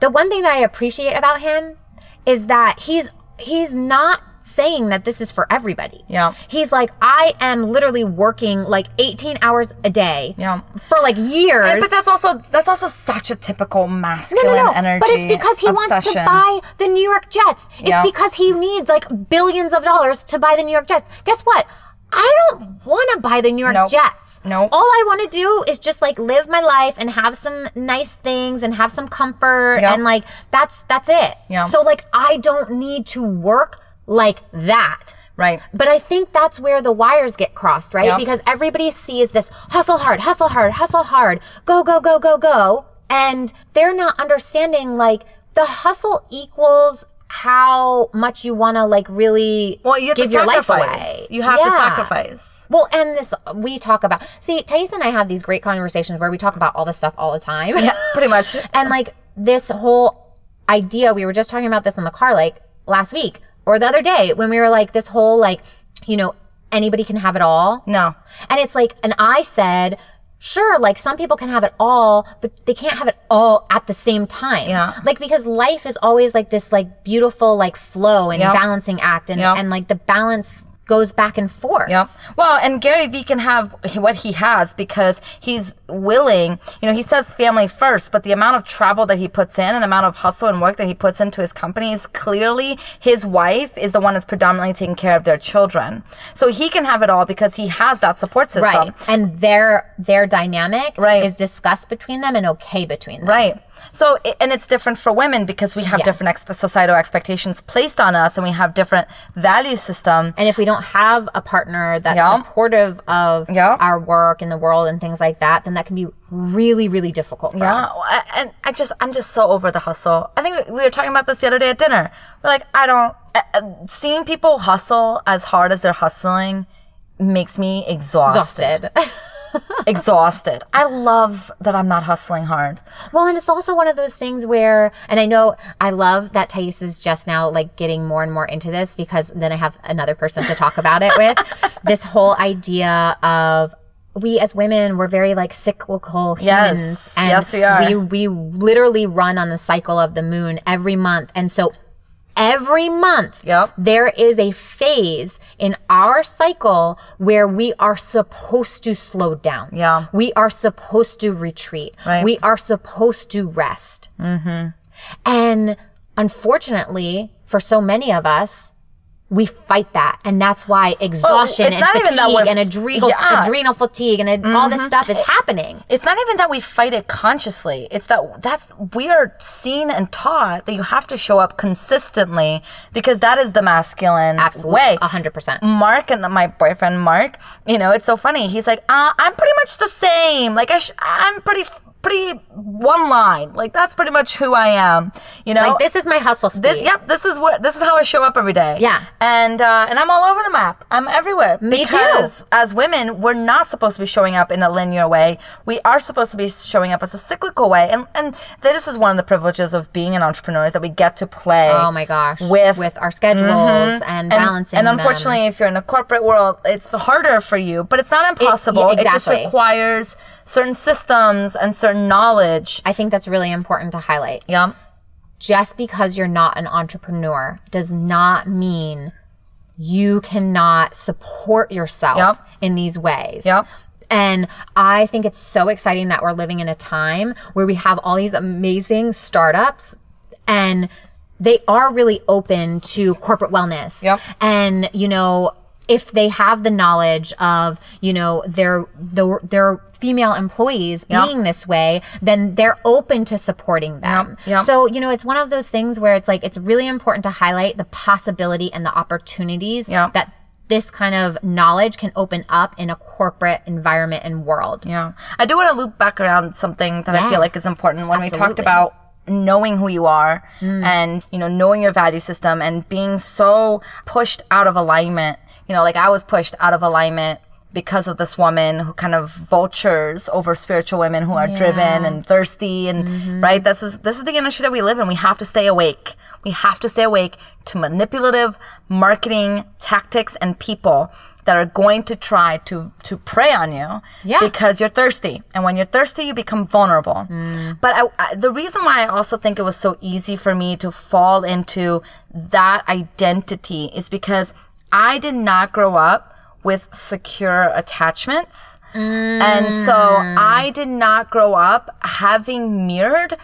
Speaker 2: the one thing that I appreciate about him is that he's he's not saying that this is for everybody.
Speaker 3: Yeah.
Speaker 2: He's like, I am literally working like 18 hours a day
Speaker 3: Yeah.
Speaker 2: for like years.
Speaker 3: And- but that's also that's also such a typical
Speaker 2: no,
Speaker 3: masculine
Speaker 2: no, no.
Speaker 3: energy.
Speaker 2: But it's because he wants to buy the New York Jets. It's
Speaker 3: Yeah.
Speaker 2: because he needs like billions of dollars to buy the New York Jets. Guess what? I don't want to buy the New York
Speaker 3: Nope.
Speaker 2: Jets.
Speaker 3: Nope.
Speaker 2: All I want to do is just like live my life and have some nice things and have some comfort
Speaker 3: Yep.
Speaker 2: and like that's that's it.
Speaker 3: Yeah.
Speaker 2: So like I don't need to work like that.
Speaker 3: Right.
Speaker 2: But I think that's where the wires get crossed, right?
Speaker 3: Yep.
Speaker 2: Because everybody sees this hustle hard, hustle hard, hustle hard, go, go, go, go, go. And they're not understanding like the hustle equals how much you want to like really
Speaker 3: Well, you
Speaker 2: give your life away.
Speaker 3: You have to sacrifice.
Speaker 2: Well, and this we talk about. See, Thais and I have these great conversations where we talk about all this stuff all the time.
Speaker 3: Yeah, pretty much. [laughs]
Speaker 2: and like this whole idea, we were just talking about this in the car like last week or the other day when we were like this whole like, you know, anybody can have it all.
Speaker 3: No.
Speaker 2: And it's like, and I said, sure, like some people can have it all, but they can't have it all at the same time.
Speaker 3: Yeah.
Speaker 2: Like because life is always like this like beautiful like flow and
Speaker 3: Yep.
Speaker 2: balancing act and,
Speaker 3: Yep.
Speaker 2: and like the balance goes back and forth.
Speaker 3: Yep. Well, and Gary Vee can have what he has because he's willing. You know, he says family first, but the amount of travel that he puts in and amount of hustle and work that he puts into his company is clearly his wife is the one that's predominantly taking care of their children. So he can have it all because he has that support system.
Speaker 2: Right. And their their dynamic
Speaker 3: Right.
Speaker 2: is discussed between them and okay between them.
Speaker 3: Right. So, and it's different for women because we have
Speaker 2: Yes.
Speaker 3: different exp- societal expectations placed on us and we have different value system.
Speaker 2: And if we don't have a partner that's
Speaker 3: Yeah.
Speaker 2: supportive of
Speaker 3: Yeah.
Speaker 2: our work in the world and things like that, then that can be really, really difficult for
Speaker 3: Yeah,
Speaker 2: us.
Speaker 3: And I just, I'm just so over the hustle. I think we were talking about this the other day at dinner. We're like, I don't, uh, uh, seeing people hustle as hard as they're hustling makes me exhausted.
Speaker 2: Exhausted. [laughs]
Speaker 3: Exhausted. I love that I'm not hustling hard.
Speaker 2: well, and it's also one of those things where, and I know I love that Thais is just now like getting more and more into this because then I have another person to talk about it with. [laughs] this whole idea of we as women we're very like cyclical
Speaker 3: Yes.
Speaker 2: humans and
Speaker 3: Yes, we are.
Speaker 2: we we literally run on the cycle of the moon every month and so every month,
Speaker 3: Yep.
Speaker 2: there is a phase in our cycle where we are supposed to slow down.
Speaker 3: Yeah.
Speaker 2: We are supposed to retreat.
Speaker 3: Right.
Speaker 2: We are supposed to rest. Mm-hmm. And unfortunately, for so many of us, we fight that. And that's why exhaustion
Speaker 3: it's
Speaker 2: and
Speaker 3: not even that
Speaker 2: fatigue and adrenal,
Speaker 3: Yeah. Mm-hmm.
Speaker 2: adrenal fatigue and all this stuff is happening.
Speaker 3: It's not even that we fight it consciously. It's that that's we are seen and taught that you have to show up consistently because that is the masculine
Speaker 2: Absolutely.
Speaker 3: way.
Speaker 2: A hundred percent.
Speaker 3: Mark and my boyfriend Mark, you know, it's so funny. He's like, uh, I'm pretty much the same. Like I sh- I'm pretty pretty one line. Like that's pretty much who I am. You know,
Speaker 2: Like this is my hustle speed.
Speaker 3: this, yep, this is what this is how I show up every day.
Speaker 2: Yeah.
Speaker 3: and uh, and I'm all over the map. I'm everywhere.
Speaker 2: Me too.
Speaker 3: as women, we're not supposed to be showing up in a linear way. We are supposed to be showing up as a cyclical way, and and this is one of the privileges of being an entrepreneur is that we get to play.
Speaker 2: Oh my gosh.
Speaker 3: With-
Speaker 2: with our schedules and balancing.
Speaker 3: And
Speaker 2: them.
Speaker 3: unfortunately, if you're in a corporate world, it's harder for you, but it's not impossible.
Speaker 2: yeah,
Speaker 3: It just requires certain systems and certain knowledge.
Speaker 2: I think that's really important to highlight.
Speaker 3: Yeah.
Speaker 2: Just because you're not an entrepreneur does not mean you cannot support yourself
Speaker 3: Yep.
Speaker 2: in these ways.
Speaker 3: Yep.
Speaker 2: And I think it's so exciting that we're living in a time where we have all these amazing startups and they are really open to corporate wellness.
Speaker 3: Yep.
Speaker 2: And, you know, if they have the knowledge of, you know, their their, their female employees
Speaker 3: Yep.
Speaker 2: being this way, then they're open to supporting them.
Speaker 3: Yep, yep.
Speaker 2: So, you know, it's one of those things where it's like it's really important to highlight the possibility and the opportunities that this kind of knowledge can open up in a corporate environment and world.
Speaker 3: Yeah. I do want to loop back around something that I feel like is important when we talked about knowing who you are mm. and you know knowing your value system and being so pushed out of alignment you know like i was pushed out of alignment because of this woman who kind of vultures over spiritual women who are driven and thirsty and mm-hmm. right? This is this is the industry that we live in. We have to stay awake. We have to stay awake to manipulative marketing tactics and people that are going to try to to prey on you
Speaker 2: Yeah.
Speaker 3: because you're thirsty. And when you're thirsty you become vulnerable. Mm. But I, I, the reason why i also think it was so easy for me to fall into that identity is because i did not grow up with secure attachments and so mm. i did not grow up having mirrored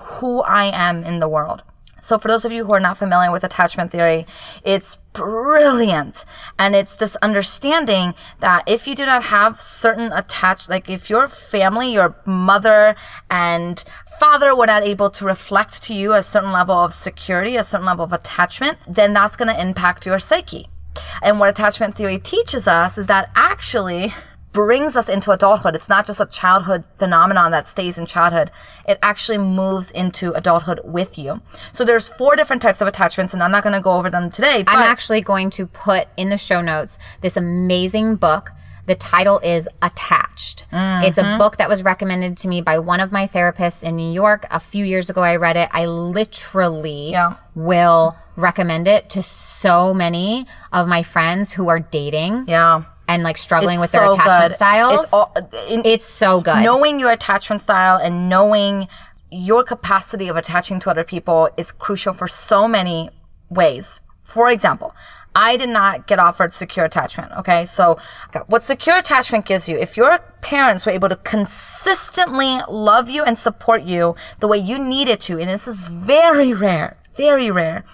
Speaker 3: who i am in the world so, for those of you who are not familiar with attachment theory, it's brilliant. And it's this understanding that if you do not have certain attached, like if your family, your mother and father were not able to reflect to you a certain level of security, a certain level of attachment, then that's going to impact your psyche. And what attachment theory teaches us is that actually, brings us into adulthood. It's not just a childhood phenomenon that stays in childhood. It actually moves into adulthood with you. So there's four different types of attachments and I'm not going to go over them today. But
Speaker 2: I'm actually going to put in the show notes this amazing book. The title is Attached. It's a mm-hmm. book that was recommended to me by one of my therapists in New York. A few years ago, I read it. I literally
Speaker 3: Yeah.
Speaker 2: will recommend it to so many of my friends who are dating
Speaker 3: yeah.
Speaker 2: and like struggling
Speaker 3: It's
Speaker 2: with their attachment
Speaker 3: good.
Speaker 2: styles.
Speaker 3: It's all, in,
Speaker 2: It's so good.
Speaker 3: knowing your attachment style and knowing your capacity of attaching to other people is crucial for so many ways. For example, I did not get offered secure attachment. Okay. So what secure attachment gives you, if your parents were able to consistently love you and support you the way you needed to, and this is very rare, very rare,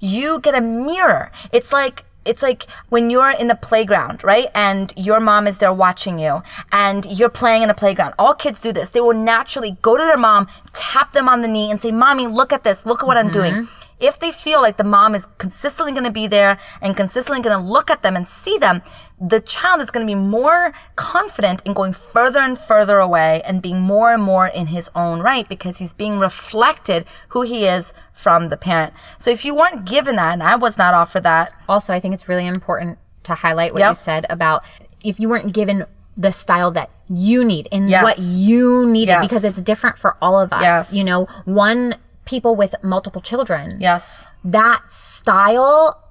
Speaker 3: you get a mirror. It's like, it's like when you're in the playground, right? And your mom is there watching you and you're playing in the playground. All kids do this. They will naturally go to their mom, tap them on the knee and say, mommy, look at this. Look at what I'm doing. Mm-hmm. If they feel like the mom is consistently going to be there and consistently going to look at them and see them, the child is going to be more confident in going further and further away and being more and more in his own right because he's being reflected who he is from the parent. So if you weren't given that, and I was not offered that,
Speaker 2: also, I think it's really important to highlight what
Speaker 3: Yep.
Speaker 2: you said about if you weren't given the style that you need and
Speaker 3: Yes.
Speaker 2: what you needed
Speaker 3: Yes.
Speaker 2: because it's different for all of us.
Speaker 3: Yes.
Speaker 2: You know, one people with multiple children,
Speaker 3: yes,
Speaker 2: that style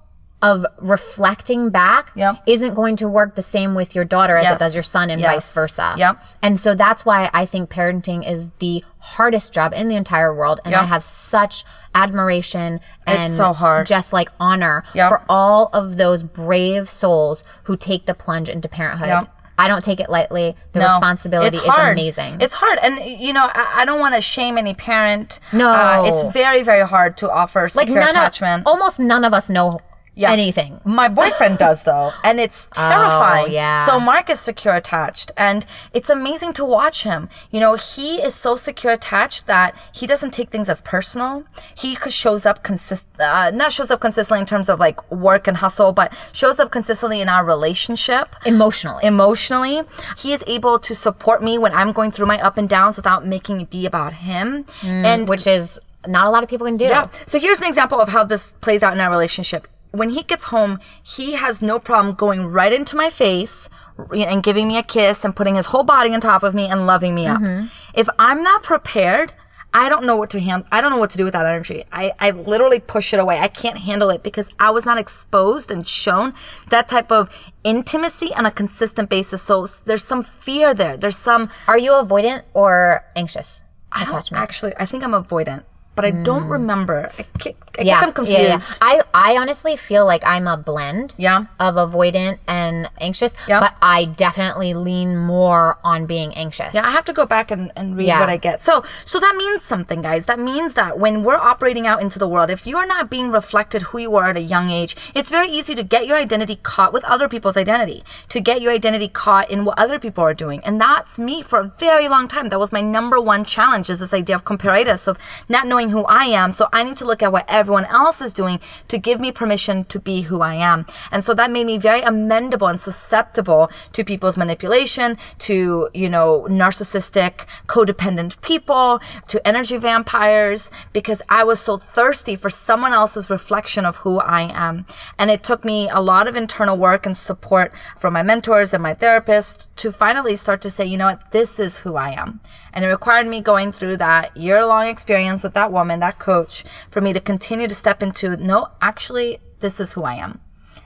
Speaker 2: of reflecting back
Speaker 3: Yep.
Speaker 2: isn't going to work the same with your daughter as
Speaker 3: Yes.
Speaker 2: it does your son and
Speaker 3: Yes.
Speaker 2: vice versa.
Speaker 3: Yep.
Speaker 2: And so that's why I think parenting is the hardest job in the entire world. And I have such admiration and
Speaker 3: so hard.
Speaker 2: just like honor
Speaker 3: Yep.
Speaker 2: for all of those brave souls who take the plunge into parenthood. I don't take it lightly. The
Speaker 3: No.
Speaker 2: responsibility is amazing.
Speaker 3: It's hard, and you know, I, I don't want to shame any parent.
Speaker 2: No.
Speaker 3: uh, it's very, very hard to offer
Speaker 2: like
Speaker 3: secure
Speaker 2: none
Speaker 3: attachment.
Speaker 2: of almost none of us know
Speaker 3: Yeah.
Speaker 2: anything.
Speaker 3: My boyfriend does though, and it's [laughs] terrifying.
Speaker 2: Oh, yeah.
Speaker 3: So Mark is secure attached, and it's amazing to watch him. You know, he is so secure attached that he doesn't take things as personal. He shows up consist, uh, not shows up consistently in terms of like work and hustle, but shows up consistently in our relationship
Speaker 2: Emotionally.
Speaker 3: emotionally. He is able to support me when I'm going through my up and downs without making it be about him. and
Speaker 2: which is not a lot of people can do.
Speaker 3: yeah. So here's an example of how this plays out in our relationship. When he gets home, he has no problem going right into my face and giving me a kiss and putting his whole body on top of me and loving me up. Mm-hmm. If I'm not prepared, I don't know what to hand. I don't know what to do with that energy. I, I literally push it away. I can't handle it because I was not exposed and shown that type of intimacy on a consistent basis. So there's some fear there. There's some
Speaker 2: Are you avoidant or anxious
Speaker 3: I
Speaker 2: attachment?
Speaker 3: actually. I think I'm avoidant, but I don't hmm. remember. I get, I
Speaker 2: yeah,
Speaker 3: get them
Speaker 2: yeah, yeah.
Speaker 3: confused.
Speaker 2: I I honestly feel like I'm a blend.
Speaker 3: Yeah.
Speaker 2: Of avoidant and anxious.
Speaker 3: Yeah.
Speaker 2: But I definitely lean more on being anxious.
Speaker 3: Yeah, I have to go back and, and read
Speaker 2: Yeah.
Speaker 3: what I get. So so that means something, guys. That means that when we're operating out into the world, if you're not being reflected who you are at a young age, it's very easy to get your identity caught with other people's identity, to get your identity caught in what other people are doing. And that's me for a very long time. That was my number one challenge is this idea of comparitis, of not knowing who I am. So I need to look at what everyone else is doing to give me permission to be who I am. And so that made me very amendable and susceptible to people's manipulation, to, you know, narcissistic, codependent people, to energy vampires, because I was so thirsty for someone else's reflection of who I am. And it took me a lot of internal work and support from my mentors and my therapist to finally start to say, you know what, this is who I am. And it required me going through that year long experience with that woman, that coach, for me to continue to step into, no, actually, this is who I am.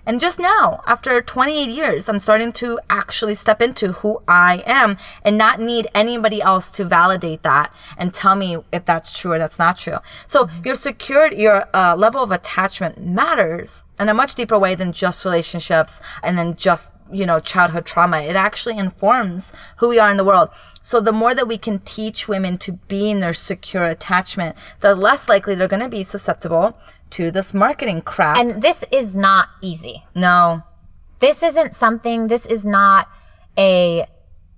Speaker 3: And just now, after 28 years, I'm starting to actually step into who I am and not need anybody else to validate that and tell me if that's true or that's not true. So your security, your uh, level of attachment matters in a much deeper way than just relationships and then just you know childhood trauma it actually informs who we are in the world so the more that we can teach women to be in their secure attachment the less likely they're going to be susceptible to this marketing crap
Speaker 2: And this is not easy.
Speaker 3: no
Speaker 2: This isn't something, this is not a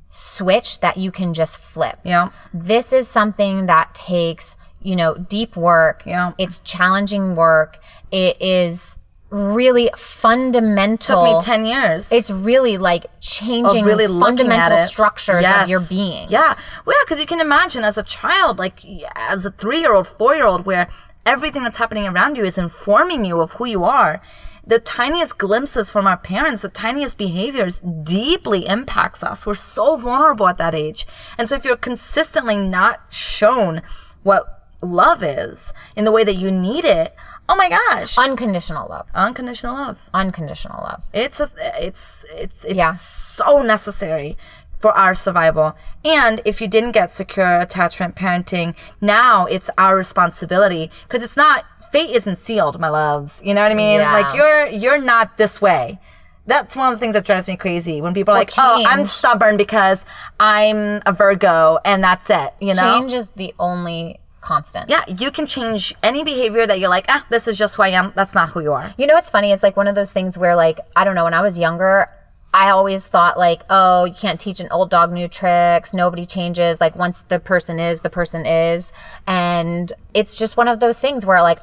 Speaker 2: switch that you can just flip.
Speaker 3: yeah
Speaker 2: This is something that takes, you know, deep work.
Speaker 3: Yeah.
Speaker 2: It's challenging work. It is really fundamental.
Speaker 3: took me 10 years
Speaker 2: it's really like changing
Speaker 3: of really
Speaker 2: fundamental structures
Speaker 3: Yes.
Speaker 2: of your being.
Speaker 3: Yeah. Well, yeah, because you can imagine as a child, like as a three year old, four year old, where everything that's happening around you is informing you of who you are. The tiniest glimpses from our parents, the tiniest behaviors deeply impacts us. We're so vulnerable at that age. And so if you're consistently not shown what love is in the way that you need it, oh my gosh.
Speaker 2: Unconditional love.
Speaker 3: Unconditional love.
Speaker 2: Unconditional love.
Speaker 3: It's a, it's it's it's
Speaker 2: Yeah.
Speaker 3: so necessary for our survival. And if you didn't get secure attachment parenting, now it's our responsibility because it's not fate isn't sealed, my loves. You know what I mean?
Speaker 2: Yeah.
Speaker 3: Like you're you're not this way. That's one of the things that drives me crazy when people are
Speaker 2: Well,
Speaker 3: like, "Oh, I'm stubborn because I'm a Virgo and that's it." You know?
Speaker 2: Change is the only constant.
Speaker 3: Yeah, you can change any behavior that you're like, "Ah, this is just who I am." That's not who you are.
Speaker 2: You know what's funny? It's like one of those things where, like, I don't know, when I was younger, I always thought, like, oh, you can't teach an old dog new tricks. Nobody changes. Like, once the person is, the person is. And it's just one of those things where, like,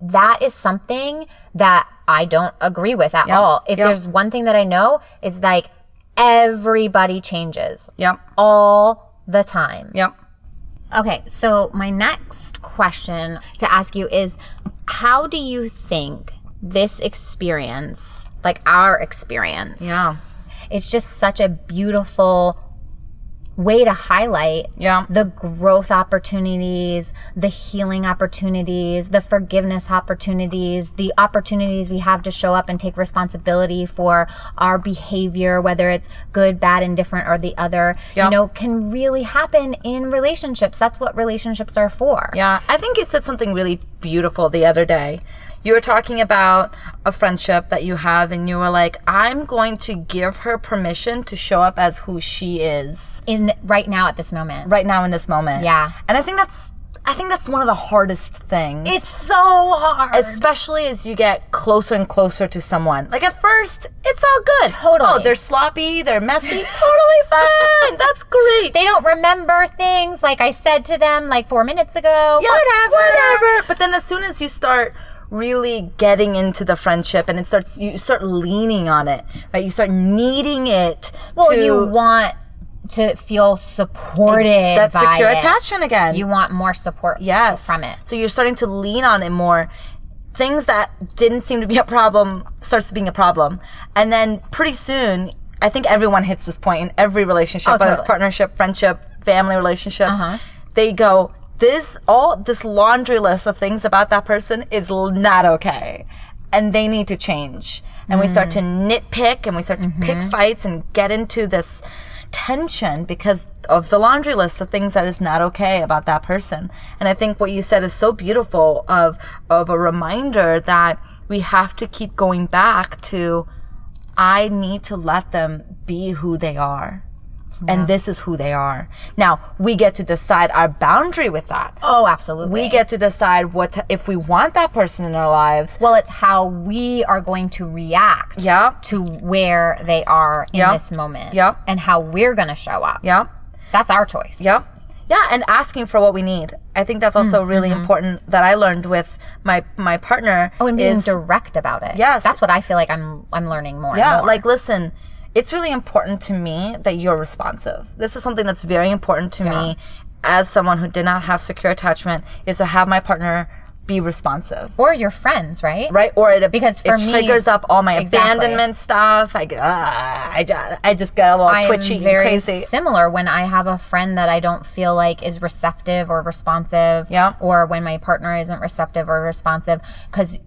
Speaker 2: that is something that I don't agree with at all. If there's one thing that I know, is like everybody changes
Speaker 3: Yep.
Speaker 2: all the time.
Speaker 3: Yep.
Speaker 2: Okay, so my next question to ask you is how do you think this experience, like our experience,
Speaker 3: Yeah.
Speaker 2: it's just such a beautiful way to highlight
Speaker 3: Yeah.
Speaker 2: the growth opportunities, the healing opportunities, the forgiveness opportunities, the opportunities we have to show up and take responsibility for our behavior, whether it's good, bad, indifferent, or the other,
Speaker 3: Yeah.
Speaker 2: you know, can really happen in relationships. That's what relationships are for.
Speaker 3: Yeah, I think you said something really beautiful the other day. You were talking about a friendship that you have, and you were like, I'm going to give her permission to show up as who she is
Speaker 2: In right now at this moment.
Speaker 3: right now in this moment.
Speaker 2: Yeah.
Speaker 3: And I think that's. I think that's one of the hardest things.
Speaker 2: It's so hard.
Speaker 3: especially as you get closer and closer to someone. Like at first, it's all good.
Speaker 2: Totally.
Speaker 3: Oh, they're sloppy, they're messy. [laughs] totally fine. That's great.
Speaker 2: they don't remember things like I said to them like four minutes ago.
Speaker 3: Yeah,
Speaker 2: whatever.
Speaker 3: whatever. But then as soon as you start really getting into the friendship and it starts you start leaning on it, right? You start needing it
Speaker 2: Well,
Speaker 3: to
Speaker 2: you want to feel supported.
Speaker 3: that
Speaker 2: by
Speaker 3: secure
Speaker 2: it.
Speaker 3: attachment again.
Speaker 2: You want more support
Speaker 3: yes.
Speaker 2: from it.
Speaker 3: So you're starting to lean on it more. Things that didn't seem to be a problem starts being a problem. And then pretty soon, I think everyone hits this point in every relationship, whether it's partnership, friendship, family relationships.
Speaker 2: Uh-huh.
Speaker 3: They go, this all this laundry list of things about that person is not okay. And they need to change. And we start to mm. nitpick and we start to pick mm-hmm. fights and get into this tension because of the laundry list of things that is not okay about that person. And I think what you said is so beautiful of of a reminder that we have to keep going back to I need to let them be who they are. And this is who they are. Now, we get to decide our boundary with that.
Speaker 2: Oh, absolutely.
Speaker 3: We get to decide what to, if we want that person in our lives.
Speaker 2: well, it's how we are going to react
Speaker 3: Yeah.
Speaker 2: to where they are in
Speaker 3: Yeah.
Speaker 2: this moment.
Speaker 3: Yeah.
Speaker 2: And how we're going to show up.
Speaker 3: Yeah.
Speaker 2: That's our choice.
Speaker 3: Yep. Yeah, and asking for what we need. I think that's also mm, really mm-hmm. important that I learned with my my partner.
Speaker 2: Oh, and being
Speaker 3: is,
Speaker 2: direct about it.
Speaker 3: Yes.
Speaker 2: That's what I feel like I'm I'm learning more.
Speaker 3: yeah,
Speaker 2: more.
Speaker 3: like listen, it's really important to me that you're responsive. This is something that's very important to me as someone who did not have secure attachment is to have my partner be responsive.
Speaker 2: or your friends, right?
Speaker 3: Right, or it
Speaker 2: Because for
Speaker 3: it
Speaker 2: me-
Speaker 3: triggers up all my
Speaker 2: Exactly.
Speaker 3: abandonment stuff. I get, ah, I just, I just get a little
Speaker 2: I
Speaker 3: twitchy and
Speaker 2: very
Speaker 3: crazy.
Speaker 2: similar when I have a friend that I don't feel like is receptive or responsive,
Speaker 3: Yeah.
Speaker 2: or when my partner isn't receptive or responsive, because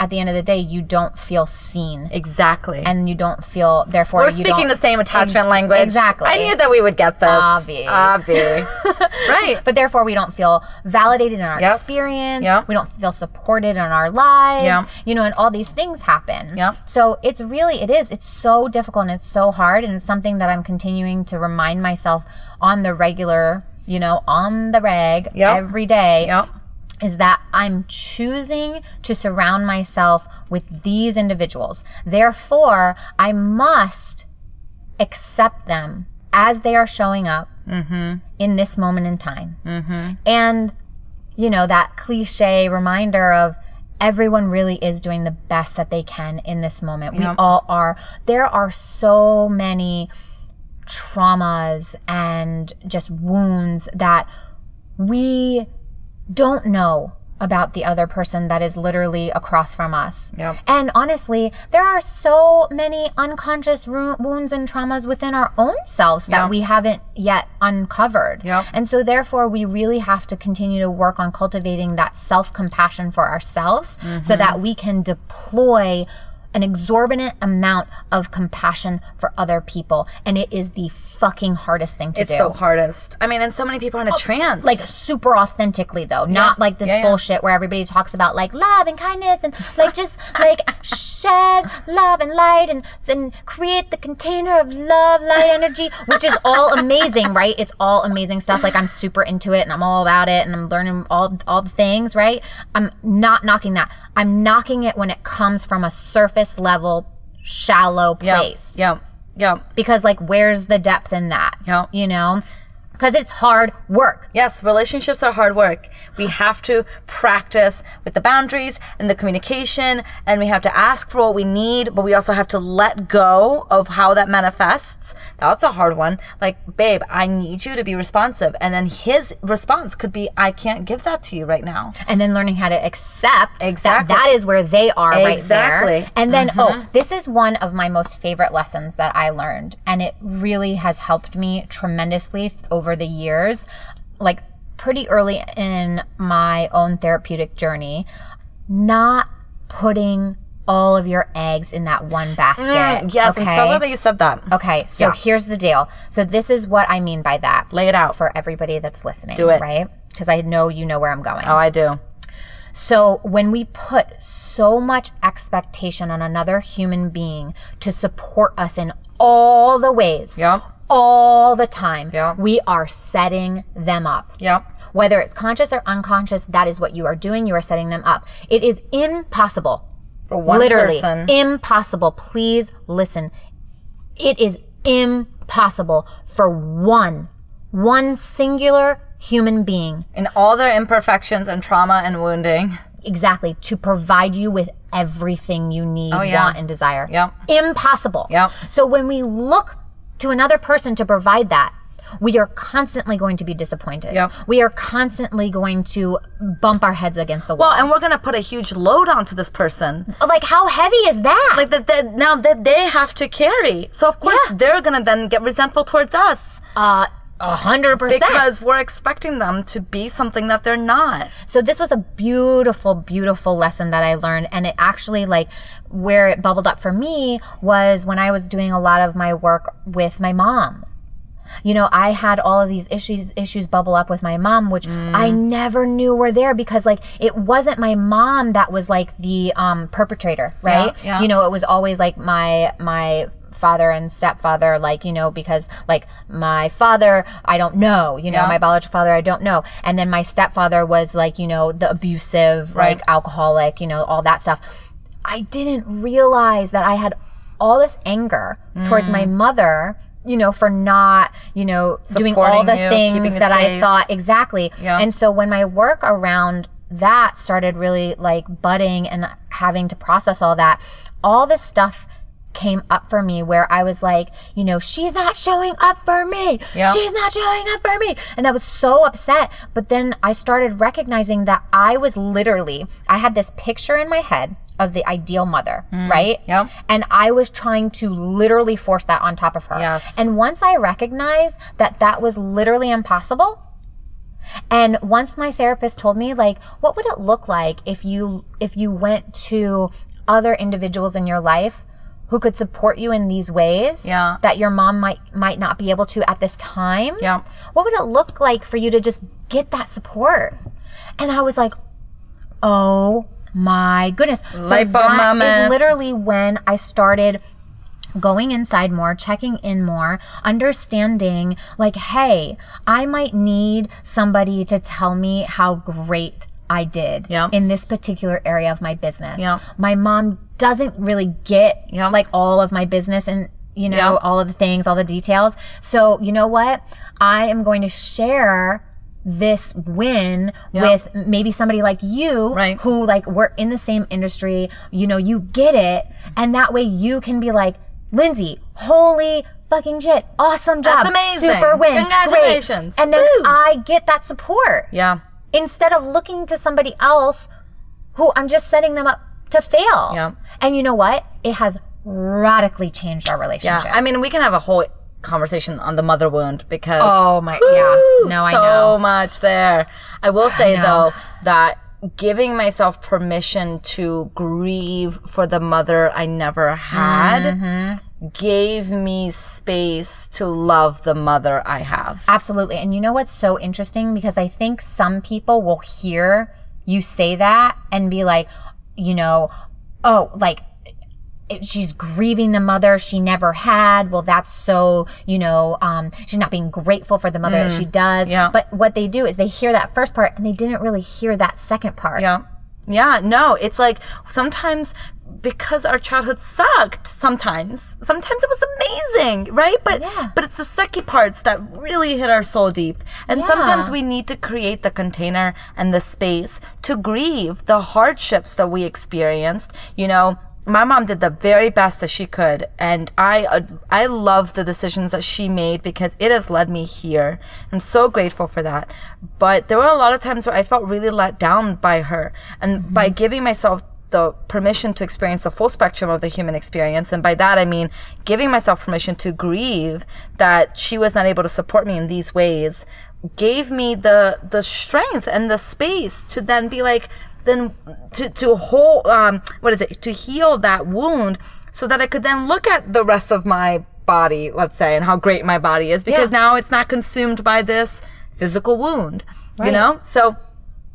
Speaker 2: at the end of the day, you don't feel seen,
Speaker 3: Exactly.
Speaker 2: and you don't feel therefore
Speaker 3: We're speaking the same attachment
Speaker 2: Ex-
Speaker 3: language.
Speaker 2: Exactly.
Speaker 3: I knew that we would get this.
Speaker 2: Obvi.
Speaker 3: Obvi. [laughs] right.
Speaker 2: But therefore, we don't feel validated in our
Speaker 3: Yes.
Speaker 2: experience.
Speaker 3: Yeah.
Speaker 2: We don't feel supported in our lives.
Speaker 3: Yeah.
Speaker 2: You know, and all these things happen.
Speaker 3: Yeah.
Speaker 2: So it's really, it is. It's so difficult and it's so hard. And it's something that I'm continuing to remind myself on the regular, you know, on the reg
Speaker 3: Yeah.
Speaker 2: every day.
Speaker 3: Yep.
Speaker 2: Is that I'm choosing to surround myself with these individuals. Therefore, I must accept them as they are showing up mm-hmm. in this moment in time. Mm-hmm. And, you know, that cliche reminder of everyone really is doing the best that they can in this moment. We all are. There are so many traumas and just wounds that we don't know about the other person that is literally across from us.
Speaker 3: Yep.
Speaker 2: And honestly, there are so many unconscious ru- wounds and traumas within our own selves that
Speaker 3: Yeah.
Speaker 2: we haven't yet uncovered.
Speaker 3: Yep.
Speaker 2: And so, therefore, we really have to continue to work on cultivating that self compassion for ourselves
Speaker 3: Mm-hmm.
Speaker 2: so that we can deploy an exorbitant amount of compassion for other people. And it is the fucking hardest thing to
Speaker 3: It's
Speaker 2: do.
Speaker 3: It's the hardest. I mean, and so many people are in a oh, trance.
Speaker 2: like super authentically though. Not like this
Speaker 3: Yeah, yeah.
Speaker 2: bullshit where everybody talks about like love and kindness and like just like shed love and light and then create the container of love light energy which is all amazing right? It's all amazing stuff. Like i'm super into it and i'm all about it and i'm learning all all the things right? I'm not knocking that. I'm knocking it when it comes from a surface level shallow place.
Speaker 3: Yeah, yeah.
Speaker 2: because like where's the depth in that
Speaker 3: Yeah.
Speaker 2: you know because it's hard work.
Speaker 3: Yes, relationships are hard work. We have to practice with the boundaries and the communication, and we have to ask for what we need, but we also have to let go of how that manifests. That's a hard one. Like, babe, I need you to be responsive. And then his response could be, I can't give that to you right now.
Speaker 2: And then learning how to accept
Speaker 3: Exactly.
Speaker 2: that that is where they are right there. Exactly. And then, mm-hmm. oh, this is one of my most favorite lessons that I learned. And it really has helped me tremendously th- over the years. Like, pretty early in my own therapeutic journey, not putting all of your eggs in that one basket.
Speaker 3: Mm, yes, I'm so glad that you said that.
Speaker 2: Okay, so
Speaker 3: Yeah.
Speaker 2: here's the deal. So this is what I mean by that
Speaker 3: Lay it out.
Speaker 2: for everybody that's listening.
Speaker 3: Do it.
Speaker 2: Right? Because I know you know where I'm going.
Speaker 3: Oh, I do.
Speaker 2: So when we put so much expectation on another human being to support us in all the ways,
Speaker 3: Yep.
Speaker 2: All the time,
Speaker 3: Yeah.
Speaker 2: we are setting them up.
Speaker 3: Yep.
Speaker 2: Whether it's conscious or unconscious, that is what you are doing. You are setting them up. It is impossible.
Speaker 3: For one
Speaker 2: Literally
Speaker 3: person.
Speaker 2: impossible. Please listen. It is impossible for one, one singular human being
Speaker 3: in all their imperfections and trauma and wounding.
Speaker 2: exactly to provide you with everything you need,
Speaker 3: Oh, yeah.
Speaker 2: want, and desire.
Speaker 3: Yep.
Speaker 2: Impossible.
Speaker 3: Yep.
Speaker 2: So when we look to another person to provide that, we are constantly going to be disappointed.
Speaker 3: Yep.
Speaker 2: We are constantly going to bump our heads against the wall.
Speaker 3: Well, and we're gonna put a huge load onto this person.
Speaker 2: like, how heavy is that?
Speaker 3: Like that, that now that they have to carry. So of course
Speaker 2: Yeah.
Speaker 3: they're gonna then get resentful towards us
Speaker 2: uh, a hundred percent.
Speaker 3: because we're expecting them to be something that they're not.
Speaker 2: So this was a beautiful, beautiful lesson that I learned. And it actually like where it bubbled up for me was when I was doing a lot of my work with my mom. You know, I had all of these issues issues bubble up with my mom, which I never knew were there because like it wasn't my mom that was like the um perpetrator, right?
Speaker 3: yeah.
Speaker 2: You know, it was always like my my father and stepfather like you know because like my father i don't know you know
Speaker 3: Yeah.
Speaker 2: my biological father i don't know and then my stepfather was like you know the abusive
Speaker 3: Right.
Speaker 2: like alcoholic you know all that stuff i didn't realize that i had all this anger towards my
Speaker 3: Mm.
Speaker 2: mother you know for not you know doing all the
Speaker 3: you,
Speaker 2: things that i thought exactly
Speaker 3: Yeah.
Speaker 2: and so when my work around that started really like budding and having to process all that all this stuff came up for me where I was like, you know, she's not showing up for me.
Speaker 3: Yeah.
Speaker 2: She's not showing up for me. And I was so upset. But then I started recognizing that I was literally, I had this picture in my head of the ideal mother, right?
Speaker 3: Mm. Yep.
Speaker 2: And I was trying to literally force that on top of her.
Speaker 3: Yes.
Speaker 2: And once I recognized that that was literally impossible, and once my therapist told me like what would it look like if you if you went to other individuals in your life who could support you in these ways
Speaker 3: Yeah.
Speaker 2: that your mom might might not be able to at this time
Speaker 3: Yeah.
Speaker 2: what would it look like for you to just get that support and i was like oh my goodness
Speaker 3: Light bulb
Speaker 2: that is
Speaker 3: moment.
Speaker 2: literally when i started going inside more, checking in more, understanding like, hey, I might need somebody to tell me how great I did
Speaker 3: Yeah.
Speaker 2: in this particular area of my business.
Speaker 3: Yeah.
Speaker 2: My mom doesn't really get
Speaker 3: Yeah.
Speaker 2: like all of my business and you know all of the things, all the details. So, you know what? I am going to share this win with maybe somebody like you
Speaker 3: Right.
Speaker 2: who like we're in the same industry, you know, you get it and that way you can be like, "Lindsay, holy fucking shit. Awesome job.
Speaker 3: That's amazing.
Speaker 2: Super win.
Speaker 3: Congratulations.
Speaker 2: Great. And then
Speaker 3: Woo.
Speaker 2: I get that support
Speaker 3: Yeah.
Speaker 2: Instead of looking to somebody else who I'm just setting them up to fail.
Speaker 3: Yeah.
Speaker 2: And you know what? It has radically changed our relationship. Yeah.
Speaker 3: I mean, we can have a whole conversation on the mother wound because
Speaker 2: Oh my-
Speaker 3: Whew,
Speaker 2: yeah. No, I
Speaker 3: so
Speaker 2: know.
Speaker 3: much there. I will say
Speaker 2: know.
Speaker 3: though that giving myself permission to grieve for the mother I never had
Speaker 2: Mm-hmm.
Speaker 3: Gave me space to love the mother I have.
Speaker 2: Absolutely. And you know what's so interesting? Because I think some people will hear you say that and be like, you know, oh, like, she's grieving the mother she never had. Well, that's so, you know, um, she's not being grateful for the mother that she does.
Speaker 3: yeah.
Speaker 2: But what they do is they hear that first part and they didn't really hear that second part.
Speaker 3: Yeah. Yeah, no, it's like sometimes because our childhood sucked sometimes. Sometimes it was amazing right? But
Speaker 2: Yeah.
Speaker 3: but it's the sucky parts that really hit our soul deep. And
Speaker 2: Yeah.
Speaker 3: sometimes we need to create the container and the space to grieve the hardships that we experienced. You know my mom did the very best that she could. And i uh, i love the decisions that she made because it has led me here. I'm so grateful for that. But there were a lot of times where i felt really let down by her and by giving myself the permission to experience the full spectrum of the human experience. And by that, I mean giving myself permission to grieve that she was not able to support me in these ways gave me the, the strength and the space to then be like, then to, to hold, um, what is it, to heal that wound so that I could then look at the rest of my body, let's say, and how great my body is because
Speaker 2: Yeah.
Speaker 3: now it's not consumed by this physical wound, you know? So,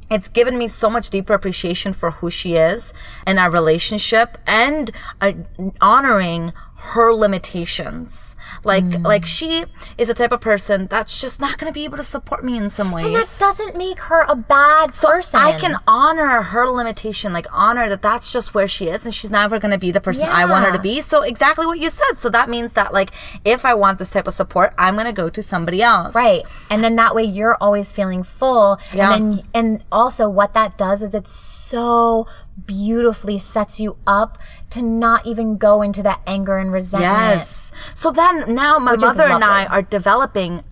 Speaker 3: it's given me so much deeper appreciation for who she is and our relationship and uh, honoring her limitations like
Speaker 2: Mm.
Speaker 3: like she is a type of person that's just not going to be able to support me in some ways
Speaker 2: And that doesn't make her a bad person.
Speaker 3: I can honor her limitation, like honor that that's just where she is, and she's never going to be the person I want her to be. So exactly what you said. So that means that like if I want this type of support, I'm going to go to somebody else.
Speaker 2: Right. And then that way you're always feeling full.
Speaker 3: Yeah.
Speaker 2: And then and also what that does is it so beautifully sets you up to not even go into that anger and resentment.
Speaker 3: Yes. So then now my
Speaker 2: Which
Speaker 3: mother and I are developing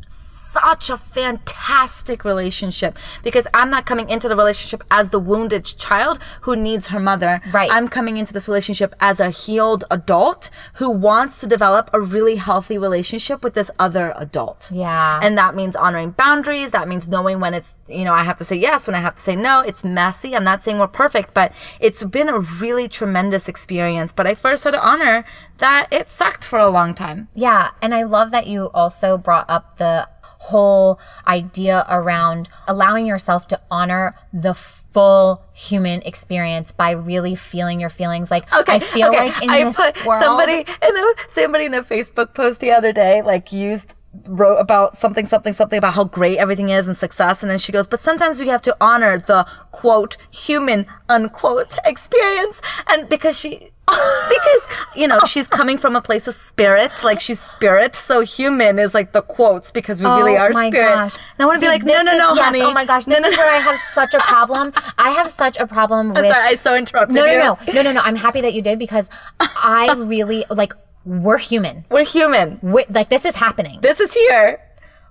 Speaker 3: such a fantastic relationship because I'm not coming into the relationship as the wounded child who needs her mother.
Speaker 2: Right.
Speaker 3: I'm coming into this relationship as a healed adult who wants to develop a really healthy relationship with this other adult.
Speaker 2: Yeah.
Speaker 3: And that means honoring boundaries. That means knowing when it's, you know, I have to say yes, when I have to say no. It's messy. I'm not saying we're perfect, but it's been a really tremendous experience. But I first had to honor that it sucked for a long time.
Speaker 2: Yeah, and I love that you also brought up the whole idea around allowing yourself to honor the full human experience by really feeling your feelings. Like I feel
Speaker 3: okay.
Speaker 2: like in
Speaker 3: I
Speaker 2: this
Speaker 3: put
Speaker 2: world,
Speaker 3: somebody in a somebody in a Facebook post the other day like used wrote about something something something about how great everything is and success and then she goes but sometimes we have to honor the quote human unquote experience and because she [laughs] because you know she's coming from a place of spirit like she's spirit so human is like the quotes because we really
Speaker 2: Oh
Speaker 3: are
Speaker 2: my
Speaker 3: spirit
Speaker 2: gosh.
Speaker 3: and i want to be like no
Speaker 2: this
Speaker 3: no
Speaker 2: is-
Speaker 3: no
Speaker 2: yes,
Speaker 3: honey
Speaker 2: Oh my gosh,
Speaker 3: no
Speaker 2: this
Speaker 3: no
Speaker 2: is where I have such a problem. I have such a problem with
Speaker 3: I'm sorry i so interrupted
Speaker 2: No,
Speaker 3: you
Speaker 2: no, no. No, no, no. I'm happy that you did because I really like we're human.
Speaker 3: we're human
Speaker 2: we like this is happening.
Speaker 3: this is here.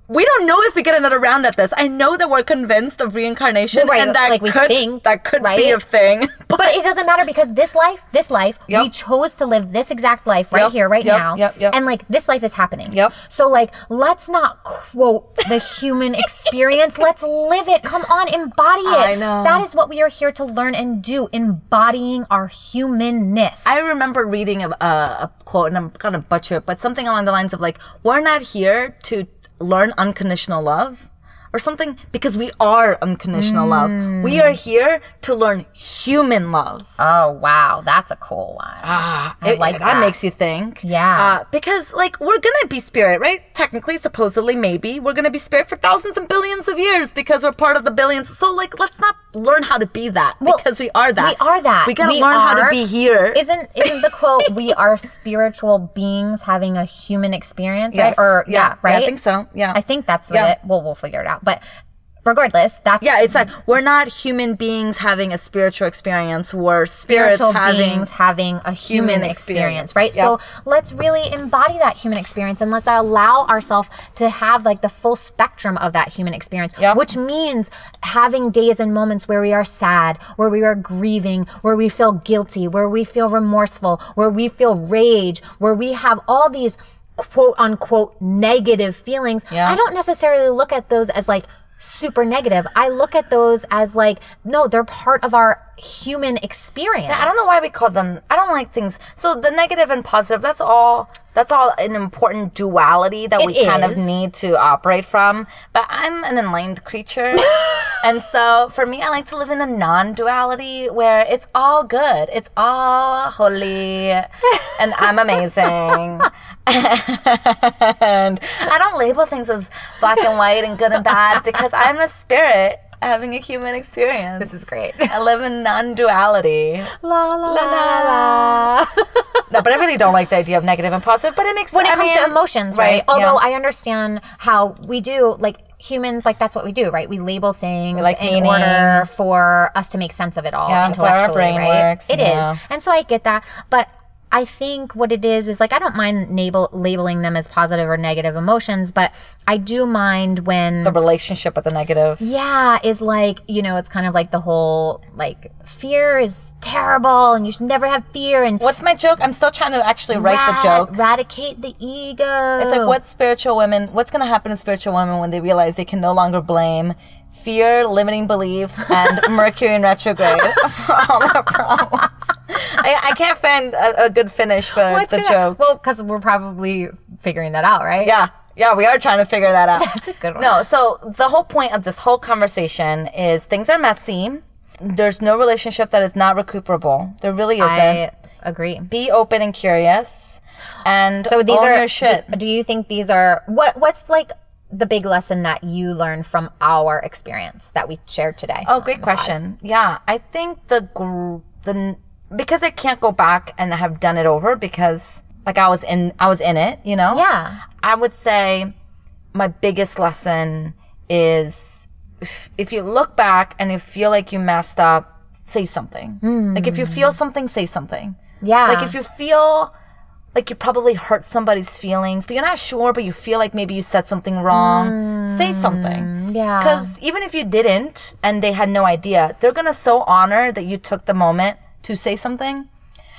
Speaker 3: We don't know if we get another round at this. I know that we're convinced of reincarnation,
Speaker 2: Right,
Speaker 3: and that
Speaker 2: like
Speaker 3: could
Speaker 2: think,
Speaker 3: that could be a thing. But, [laughs]
Speaker 2: But it doesn't matter because this life, this life, we chose to live this exact life right
Speaker 3: Yep,
Speaker 2: here, right
Speaker 3: yep,
Speaker 2: now.
Speaker 3: yep, yep.
Speaker 2: And like this life is happening.
Speaker 3: Yep.
Speaker 2: So like let's not quote the human [laughs] experience. Let's live it. Come on, embody it.
Speaker 3: I know.
Speaker 2: That is what we are here to learn and do, embodying our humanness.
Speaker 3: I remember reading a, a, a quote, and I'm gonna butcher it, but something along the lines of like, "We're not here to learn unconditional love." Or something because we are unconditional love. We are here to learn human love.
Speaker 2: oh wow, that's a cool one.
Speaker 3: Ah,
Speaker 2: I
Speaker 3: it-
Speaker 2: like
Speaker 3: that.
Speaker 2: that.
Speaker 3: makes you think.
Speaker 2: Yeah.
Speaker 3: Uh, because like we're gonna be spirit, right? Technically, supposedly, maybe we're gonna be spirit for thousands and billions of years because we're part of the billions. So like, let's not learn how to be that
Speaker 2: Well,
Speaker 3: because we are that.
Speaker 2: We are that.
Speaker 3: We gotta
Speaker 2: We
Speaker 3: learn how to be here.
Speaker 2: Isn't isn't the quote "We are spiritual beings having a human experience"?
Speaker 3: Yes.
Speaker 2: Right? Or
Speaker 3: Yeah.
Speaker 2: yeah,
Speaker 3: Yeah,
Speaker 2: right.
Speaker 3: I think so. Yeah.
Speaker 2: I think that's what
Speaker 3: Yeah.
Speaker 2: it. Well, we'll figure it out. But regardless, that's
Speaker 3: yeah, it's like we're not human beings having a spiritual experience. We're spirits
Speaker 2: spiritual
Speaker 3: having.
Speaker 2: beings having a human,
Speaker 3: human
Speaker 2: experience,
Speaker 3: experience.
Speaker 2: right?
Speaker 3: Yep.
Speaker 2: So let's really embody that human experience and let's allow ourselves to have like the full spectrum of that human experience,
Speaker 3: Yep.
Speaker 2: which means having days and moments where we are sad, where we are grieving, where we feel guilty, where we feel remorseful, where we feel rage, where we have all these quote unquote negative feelings.
Speaker 3: Yeah.
Speaker 2: I don't necessarily look at those as like super negative. I look at those as like, no, they're part of our human experience.
Speaker 3: I don't know why we call them. I don't like things. So the negative and positive. That's all. That's all an important duality that
Speaker 2: It
Speaker 3: we kind of need to operate from. But I'm an enlightened creature, [laughs] and so for me, I like to live in a non-duality where it's all good. It's all holy, and I'm amazing. [laughs] and I don't label things as black and white and good and bad because I'm a spirit having a human experience.
Speaker 2: This is great.
Speaker 3: I live in non-duality. [laughs]
Speaker 2: La la
Speaker 3: La, la, la. [laughs] No, but I really don't like the idea of negative and positive. But it makes sense.
Speaker 2: when it
Speaker 3: I
Speaker 2: comes to emotions, right?
Speaker 3: right,
Speaker 2: Although
Speaker 3: yeah.
Speaker 2: I understand how we do, like humans, like that's what we do, right? We label things
Speaker 3: like
Speaker 2: in
Speaker 3: meaning.
Speaker 2: order for us to make sense of it all
Speaker 3: Yeah, that's how our
Speaker 2: intellectually,
Speaker 3: brain
Speaker 2: right?
Speaker 3: works,
Speaker 2: It is,
Speaker 3: yeah.
Speaker 2: and so I get that, but. I think what it is is like I don't mind label, labeling them as positive or negative emotions, but I do mind when
Speaker 3: the relationship with the negative.
Speaker 2: yeah, is like, you know, it's kind of like the whole like fear is terrible and you should never have fear and
Speaker 3: What's my joke? I'm still trying to actually write the joke.
Speaker 2: Eradicate the ego.
Speaker 3: It's like what spiritual women, what's going to happen to spiritual women when they realize they can no longer blame fear, limiting beliefs, and [laughs] Mercury in retrograde for [laughs] all their problems? I, I can't find a, a good finish for
Speaker 2: What's
Speaker 3: the
Speaker 2: gonna-
Speaker 3: joke.
Speaker 2: Well, because we're probably figuring that out, right?
Speaker 3: Yeah, yeah, we are trying to figure that out. [laughs]
Speaker 2: That's a good one.
Speaker 3: No, so the whole point of this whole conversation is things are messy. There's no relationship that is not recuperable. There really isn't.
Speaker 2: I agree.
Speaker 3: Be open and curious, and
Speaker 2: So these are.
Speaker 3: your shit.
Speaker 2: Do you think these are what? What's like the big lesson that you learned from our experience that we shared today?
Speaker 3: Oh, great um, question. Yeah, I think the gr- the because I can't go back and have done it over because like I was in I was in it, you know.
Speaker 2: Yeah.
Speaker 3: I would say my biggest lesson is if, if you look back and you feel like you messed up, say something. Like if you hmm. feel something, say something.
Speaker 2: Yeah.
Speaker 3: Like if you feel like you probably hurt somebody's feelings, but you're not sure, but you feel like maybe you said something wrong, say something.
Speaker 2: yeah.
Speaker 3: Because even if you didn't and they had no idea, they're gonna so honor that you took the moment to say something.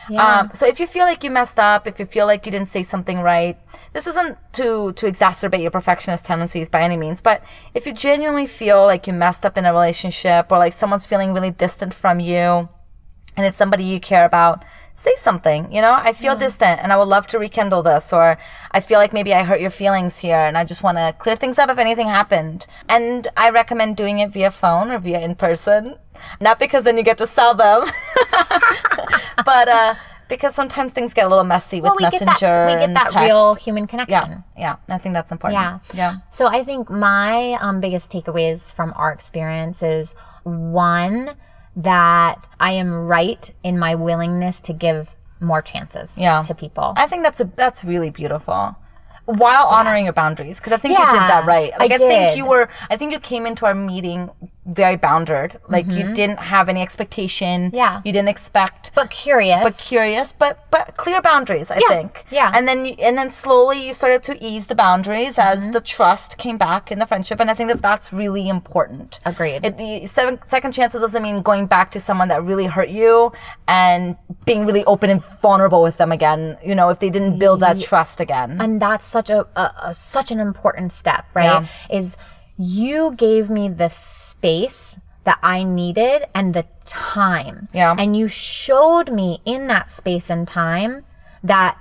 Speaker 2: Yeah.
Speaker 3: Um, so if you feel like you messed up, if you feel like you didn't say something right, this isn't to to exacerbate your perfectionist tendencies by any means, but if you genuinely feel like you messed up in a relationship or like someone's feeling really distant from you, and it's somebody you care about, say something. You know, I feel distant and I would love to rekindle this, or I feel like maybe I hurt your feelings here and I just want to clear things up if anything happened. And I recommend doing it via phone or via in person. Not because then you get to sell them, [laughs] but uh, because sometimes things get a little messy with
Speaker 2: well, we get that. We get
Speaker 3: and
Speaker 2: that
Speaker 3: text.
Speaker 2: real human connection.
Speaker 3: Yeah, yeah, I think that's important.
Speaker 2: Yeah.
Speaker 3: yeah.
Speaker 2: So I think my um, biggest takeaways from our experience is one that I am right in my willingness to give more chances
Speaker 3: Yeah.
Speaker 2: to people.
Speaker 3: I think that's a that's really beautiful. While honoring your boundaries, because I think you did that right.
Speaker 2: I
Speaker 3: Like I, think
Speaker 2: did.
Speaker 3: you were. I think you came into our meeting very bounded. Like you didn't have any expectation.
Speaker 2: Mm-hmm. Yeah.
Speaker 3: You didn't expect.
Speaker 2: but curious.
Speaker 3: But curious, but but clear boundaries. I
Speaker 2: Yeah,
Speaker 3: think.
Speaker 2: yeah.
Speaker 3: And then you, and then slowly you started to ease the boundaries
Speaker 2: Mm-hmm.
Speaker 3: as the trust came back in the friendship, and I think that that's really important.
Speaker 2: Agreed.
Speaker 3: It, the seven, second chances doesn't mean going back to someone that really hurt you and being really open and vulnerable with them again. You know, if they didn't build that trust again.
Speaker 2: and that's such a, a, a such an important step right
Speaker 3: Yeah.
Speaker 2: is you gave me the space that i needed and the time
Speaker 3: Yeah.
Speaker 2: and you showed me in that space and time that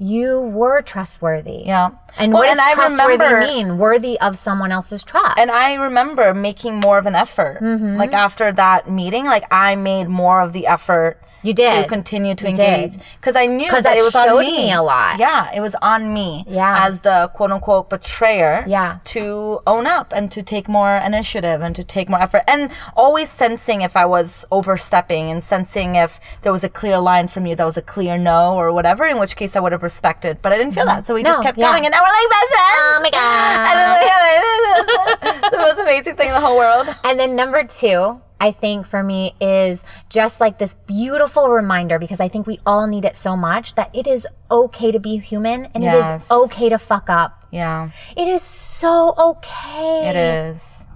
Speaker 2: you were trustworthy
Speaker 3: Yeah.
Speaker 2: and
Speaker 3: Well,
Speaker 2: what does
Speaker 3: I
Speaker 2: trustworthy
Speaker 3: remember-
Speaker 2: mean worthy of someone else's trust
Speaker 3: And I remember making more of an effort.
Speaker 2: Mm-hmm.
Speaker 3: Like after that meeting, like I made more of the effort.
Speaker 2: You did.
Speaker 3: to continue to
Speaker 2: You
Speaker 3: engage because I knew that,
Speaker 2: that
Speaker 3: it was on me.
Speaker 2: me a lot.
Speaker 3: Yeah, it was on me.
Speaker 2: Yeah.
Speaker 3: as the quote unquote betrayer.
Speaker 2: Yeah.
Speaker 3: to own up and to take more initiative and to take more effort and always sensing if I was overstepping and sensing if there was a clear line from you that was a clear no or whatever. In which case I would have respected, but I didn't feel that, so we just
Speaker 2: Mm-hmm.
Speaker 3: Kept
Speaker 2: yeah.
Speaker 3: going, and now we're like best friends.
Speaker 2: oh my god [laughs]
Speaker 3: And then, like, [laughs] the most amazing thing in the whole world.
Speaker 2: And then number two, I think for me is just like this beautiful reminder because I think we all need it so much that it is okay to be human and it
Speaker 3: Yes.
Speaker 2: is okay to fuck up.
Speaker 3: Yeah,
Speaker 2: It is so okay.
Speaker 3: it is.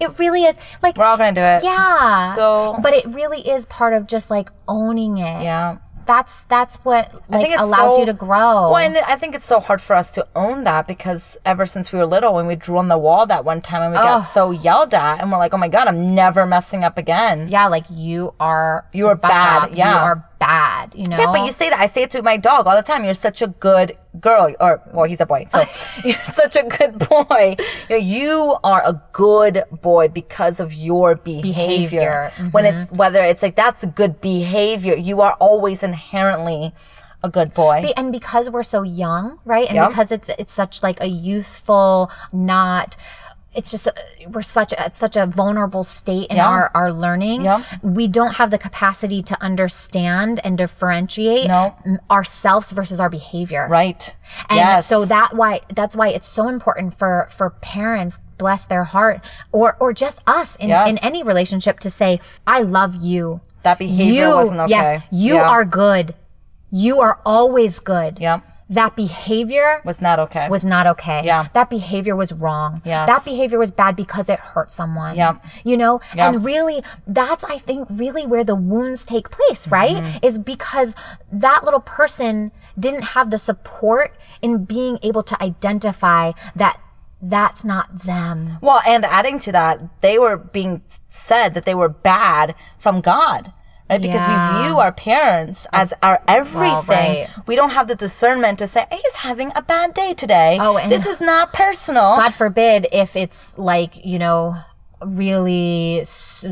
Speaker 2: It really is. Like,
Speaker 3: We're all gonna do it.
Speaker 2: yeah.
Speaker 3: So-
Speaker 2: but it really is part of just like owning it.
Speaker 3: Yeah.
Speaker 2: That's that's what like allows
Speaker 3: so-
Speaker 2: you to grow.
Speaker 3: Well, and I think it's so hard for us to own that because ever since we were little, when we drew on the wall that one time and we got so yelled at, and we're like, oh my God, I'm never messing up again.
Speaker 2: yeah, like you are
Speaker 3: You are
Speaker 2: fuck
Speaker 3: bad, yeah.
Speaker 2: You are bad, you know?
Speaker 3: Yeah, but you say that. I say it to my dog all the time. You're such a good girl, or well, he's a boy, so [laughs] you're such a good boy. You, know, you are a good boy because of your behavior.
Speaker 2: Behavior, mm-hmm.
Speaker 3: When it's whether it's like that's good behavior, you are always inherently a good boy.
Speaker 2: And because we're so young, right? And
Speaker 3: Yeah.
Speaker 2: because it's it's such like a youthful, not it's just uh, we're such a such a vulnerable state in
Speaker 3: Yeah.
Speaker 2: our our learning.
Speaker 3: Yep.
Speaker 2: We don't have the capacity to understand and differentiate
Speaker 3: No.
Speaker 2: ourselves versus our behavior.
Speaker 3: Right.
Speaker 2: And
Speaker 3: yes.
Speaker 2: so that why that's why it's so important for for parents bless their heart or or just us in,
Speaker 3: Yes.
Speaker 2: in any relationship to say I love you.
Speaker 3: that behavior
Speaker 2: you
Speaker 3: wasn't okay.
Speaker 2: yes, you
Speaker 3: Yeah.
Speaker 2: are good. You are always good.
Speaker 3: Yep.
Speaker 2: That behavior
Speaker 3: Was not okay.
Speaker 2: was not okay.
Speaker 3: Yeah.
Speaker 2: That behavior was wrong.
Speaker 3: Yes.
Speaker 2: That behavior was bad because it hurt someone.
Speaker 3: Yeah.
Speaker 2: You know?
Speaker 3: Yeah.
Speaker 2: And really, that's, I think, really where the wounds take place, right?
Speaker 3: Mm-hmm.
Speaker 2: Is because that little person didn't have the support in being able to identify that that's not them.
Speaker 3: Well, and adding to that, they were being said that they were bad from God. Right? Because
Speaker 2: Yeah.
Speaker 3: we view our parents as our everything.
Speaker 2: right.
Speaker 3: We don't have the discernment to say, hey, he's having a bad day today.
Speaker 2: Oh, and-
Speaker 3: this is not personal.
Speaker 2: God forbid if it's like, you know, really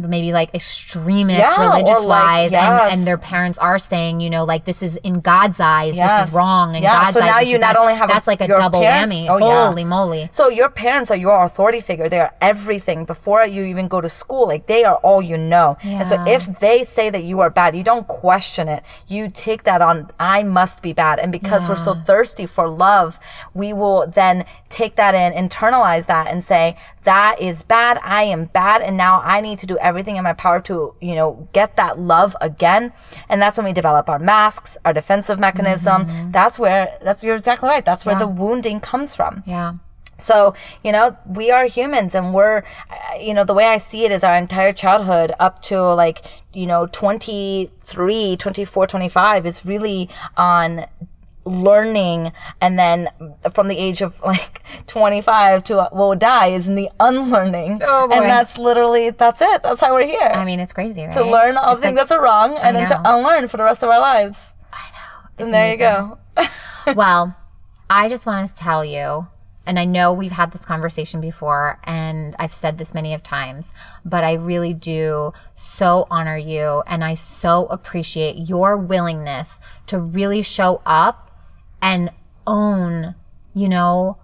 Speaker 2: maybe like extremist
Speaker 3: Yeah,
Speaker 2: religious
Speaker 3: like-
Speaker 2: wise
Speaker 3: yes.
Speaker 2: and, and their parents are saying you know like this is in god's eyes this is wrong and
Speaker 3: Yeah,
Speaker 2: god's
Speaker 3: so
Speaker 2: eyes
Speaker 3: now you not only have a-
Speaker 2: that's like a double
Speaker 3: parents-
Speaker 2: whammy
Speaker 3: Oh, yeah.
Speaker 2: holy moly
Speaker 3: So your parents are your authority figure. They are everything before you even go to school. Like they are all you know. And so if they say that you are bad, you don't question it. You take that on. I must be bad. And because we're so thirsty for love, we will then take that in, internalize that and say, that is bad. I am bad. And now I need to do everything in my power to, you know, get that love again. And that's when we develop our masks, our defensive mechanism. Mm-hmm. That's where, that's, you're exactly right. That's where the wounding comes from.
Speaker 2: yeah
Speaker 3: So, you know, we are humans and we're, you know, the way I see it is our entire childhood up to like, you know, 23, 24, 25 is really on learning and then from the age of like 25 to uh, will die is in the unlearning.
Speaker 2: Oh,
Speaker 3: and that's literally that's it. That's how we're here.
Speaker 2: I mean it's crazy right?
Speaker 3: to learn all the things
Speaker 2: like-
Speaker 3: that's are wrong and then to unlearn for the rest of our lives. I know. And there you go. [laughs]
Speaker 2: well, I just want to tell you, and I know we've had this conversation before, and I've said this many of times, but I really do so honor you, and I so appreciate your willingness to really show up and own, you know,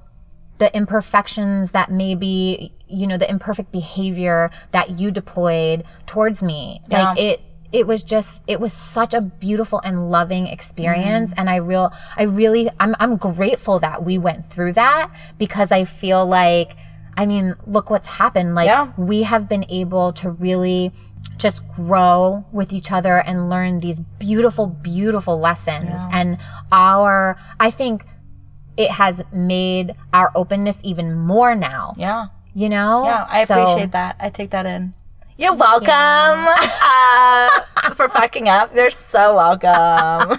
Speaker 2: the imperfections that maybe you know the imperfect behavior that you deployed towards me like it it was just it was such a beautiful and loving experience
Speaker 3: Mm-hmm.
Speaker 2: and i real i really I'm, I'm grateful that we went through that because i feel like i mean look what's happened like
Speaker 3: Yeah.
Speaker 2: we have been able to really just grow with each other and learn these beautiful beautiful lessons. And our i think it has made our openness even more now.
Speaker 3: Yeah.
Speaker 2: You know?
Speaker 3: Yeah, I
Speaker 2: So-
Speaker 3: appreciate that. I take that in. You're welcome [laughs] uh, for fucking up. You're so welcome. [laughs]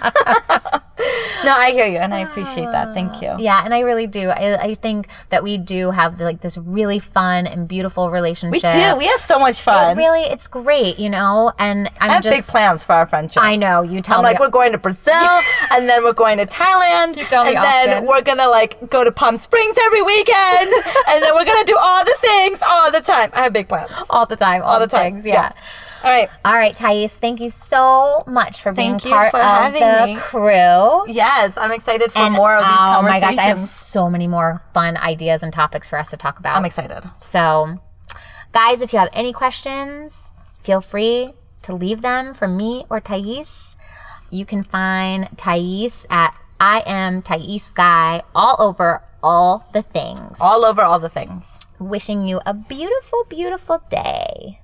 Speaker 3: no, I hear you, and I appreciate that. Thank you.
Speaker 2: yeah and i really do i, I think that we do have like this really fun and beautiful relationship.
Speaker 3: We do. We have so much fun.
Speaker 2: really it's great you know and i'm
Speaker 3: I have
Speaker 2: just
Speaker 3: big plans for our friendship.
Speaker 2: i know you tell me.
Speaker 3: I'm
Speaker 2: me
Speaker 3: like, we're going to Brazil, [laughs] and then we're going to Thailand, You
Speaker 2: tell me
Speaker 3: and then we're gonna like go to Palm Springs every weekend, and then we're gonna do all the things all the time. I have big plans.
Speaker 2: all the time all,
Speaker 3: All
Speaker 2: the,
Speaker 3: the time.
Speaker 2: things yeah.
Speaker 3: All right.
Speaker 2: all right thais thank you so much for being
Speaker 3: Thank
Speaker 2: part
Speaker 3: for
Speaker 2: of
Speaker 3: having
Speaker 2: the
Speaker 3: me.
Speaker 2: crew
Speaker 3: Yes, I'm excited for
Speaker 2: and
Speaker 3: more of these conversations.
Speaker 2: oh my gosh i have so many more fun ideas and topics for us to talk about
Speaker 3: I'm excited.
Speaker 2: So, guys, if you have any questions, feel free to leave them for me or Thais. You can find Thais at I am Thais Sky all over all the things.
Speaker 3: All over all the things.
Speaker 2: Wishing you a beautiful, beautiful day.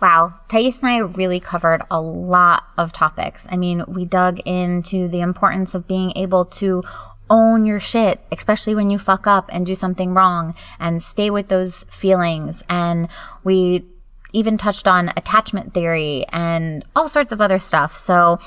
Speaker 2: Wow, Thais and I really covered a lot of topics. I mean, we dug into the importance of being able to own your shit, especially when you fuck up and do something wrong, and stay with those feelings. And we even touched on attachment theory and all sorts of other stuff. So,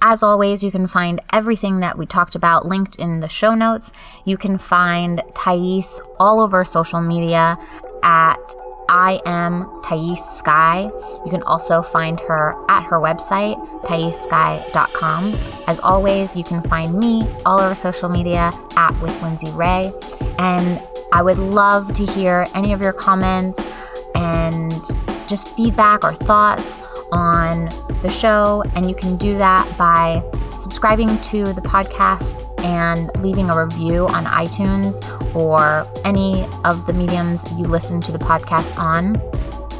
Speaker 2: as always, you can find everything that we talked about linked in the show notes. You can find Thais all over social media at I am Thais Sky. You can also find her at her website, thaissky.com. As always, you can find me all over social media at with Lindsay Ray. And I would love to hear any of your comments and just feedback or thoughts on the show, and you can do that by subscribing to the podcast and leaving a review on iTunes or any of the mediums you listen to the podcast on.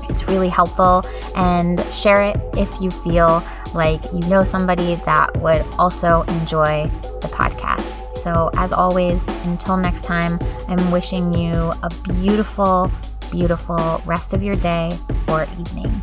Speaker 2: It's really helpful and share it if you feel like you know somebody that would also enjoy the podcast. So, as always, until next time, I'm wishing you a beautiful, beautiful rest of your day or evening.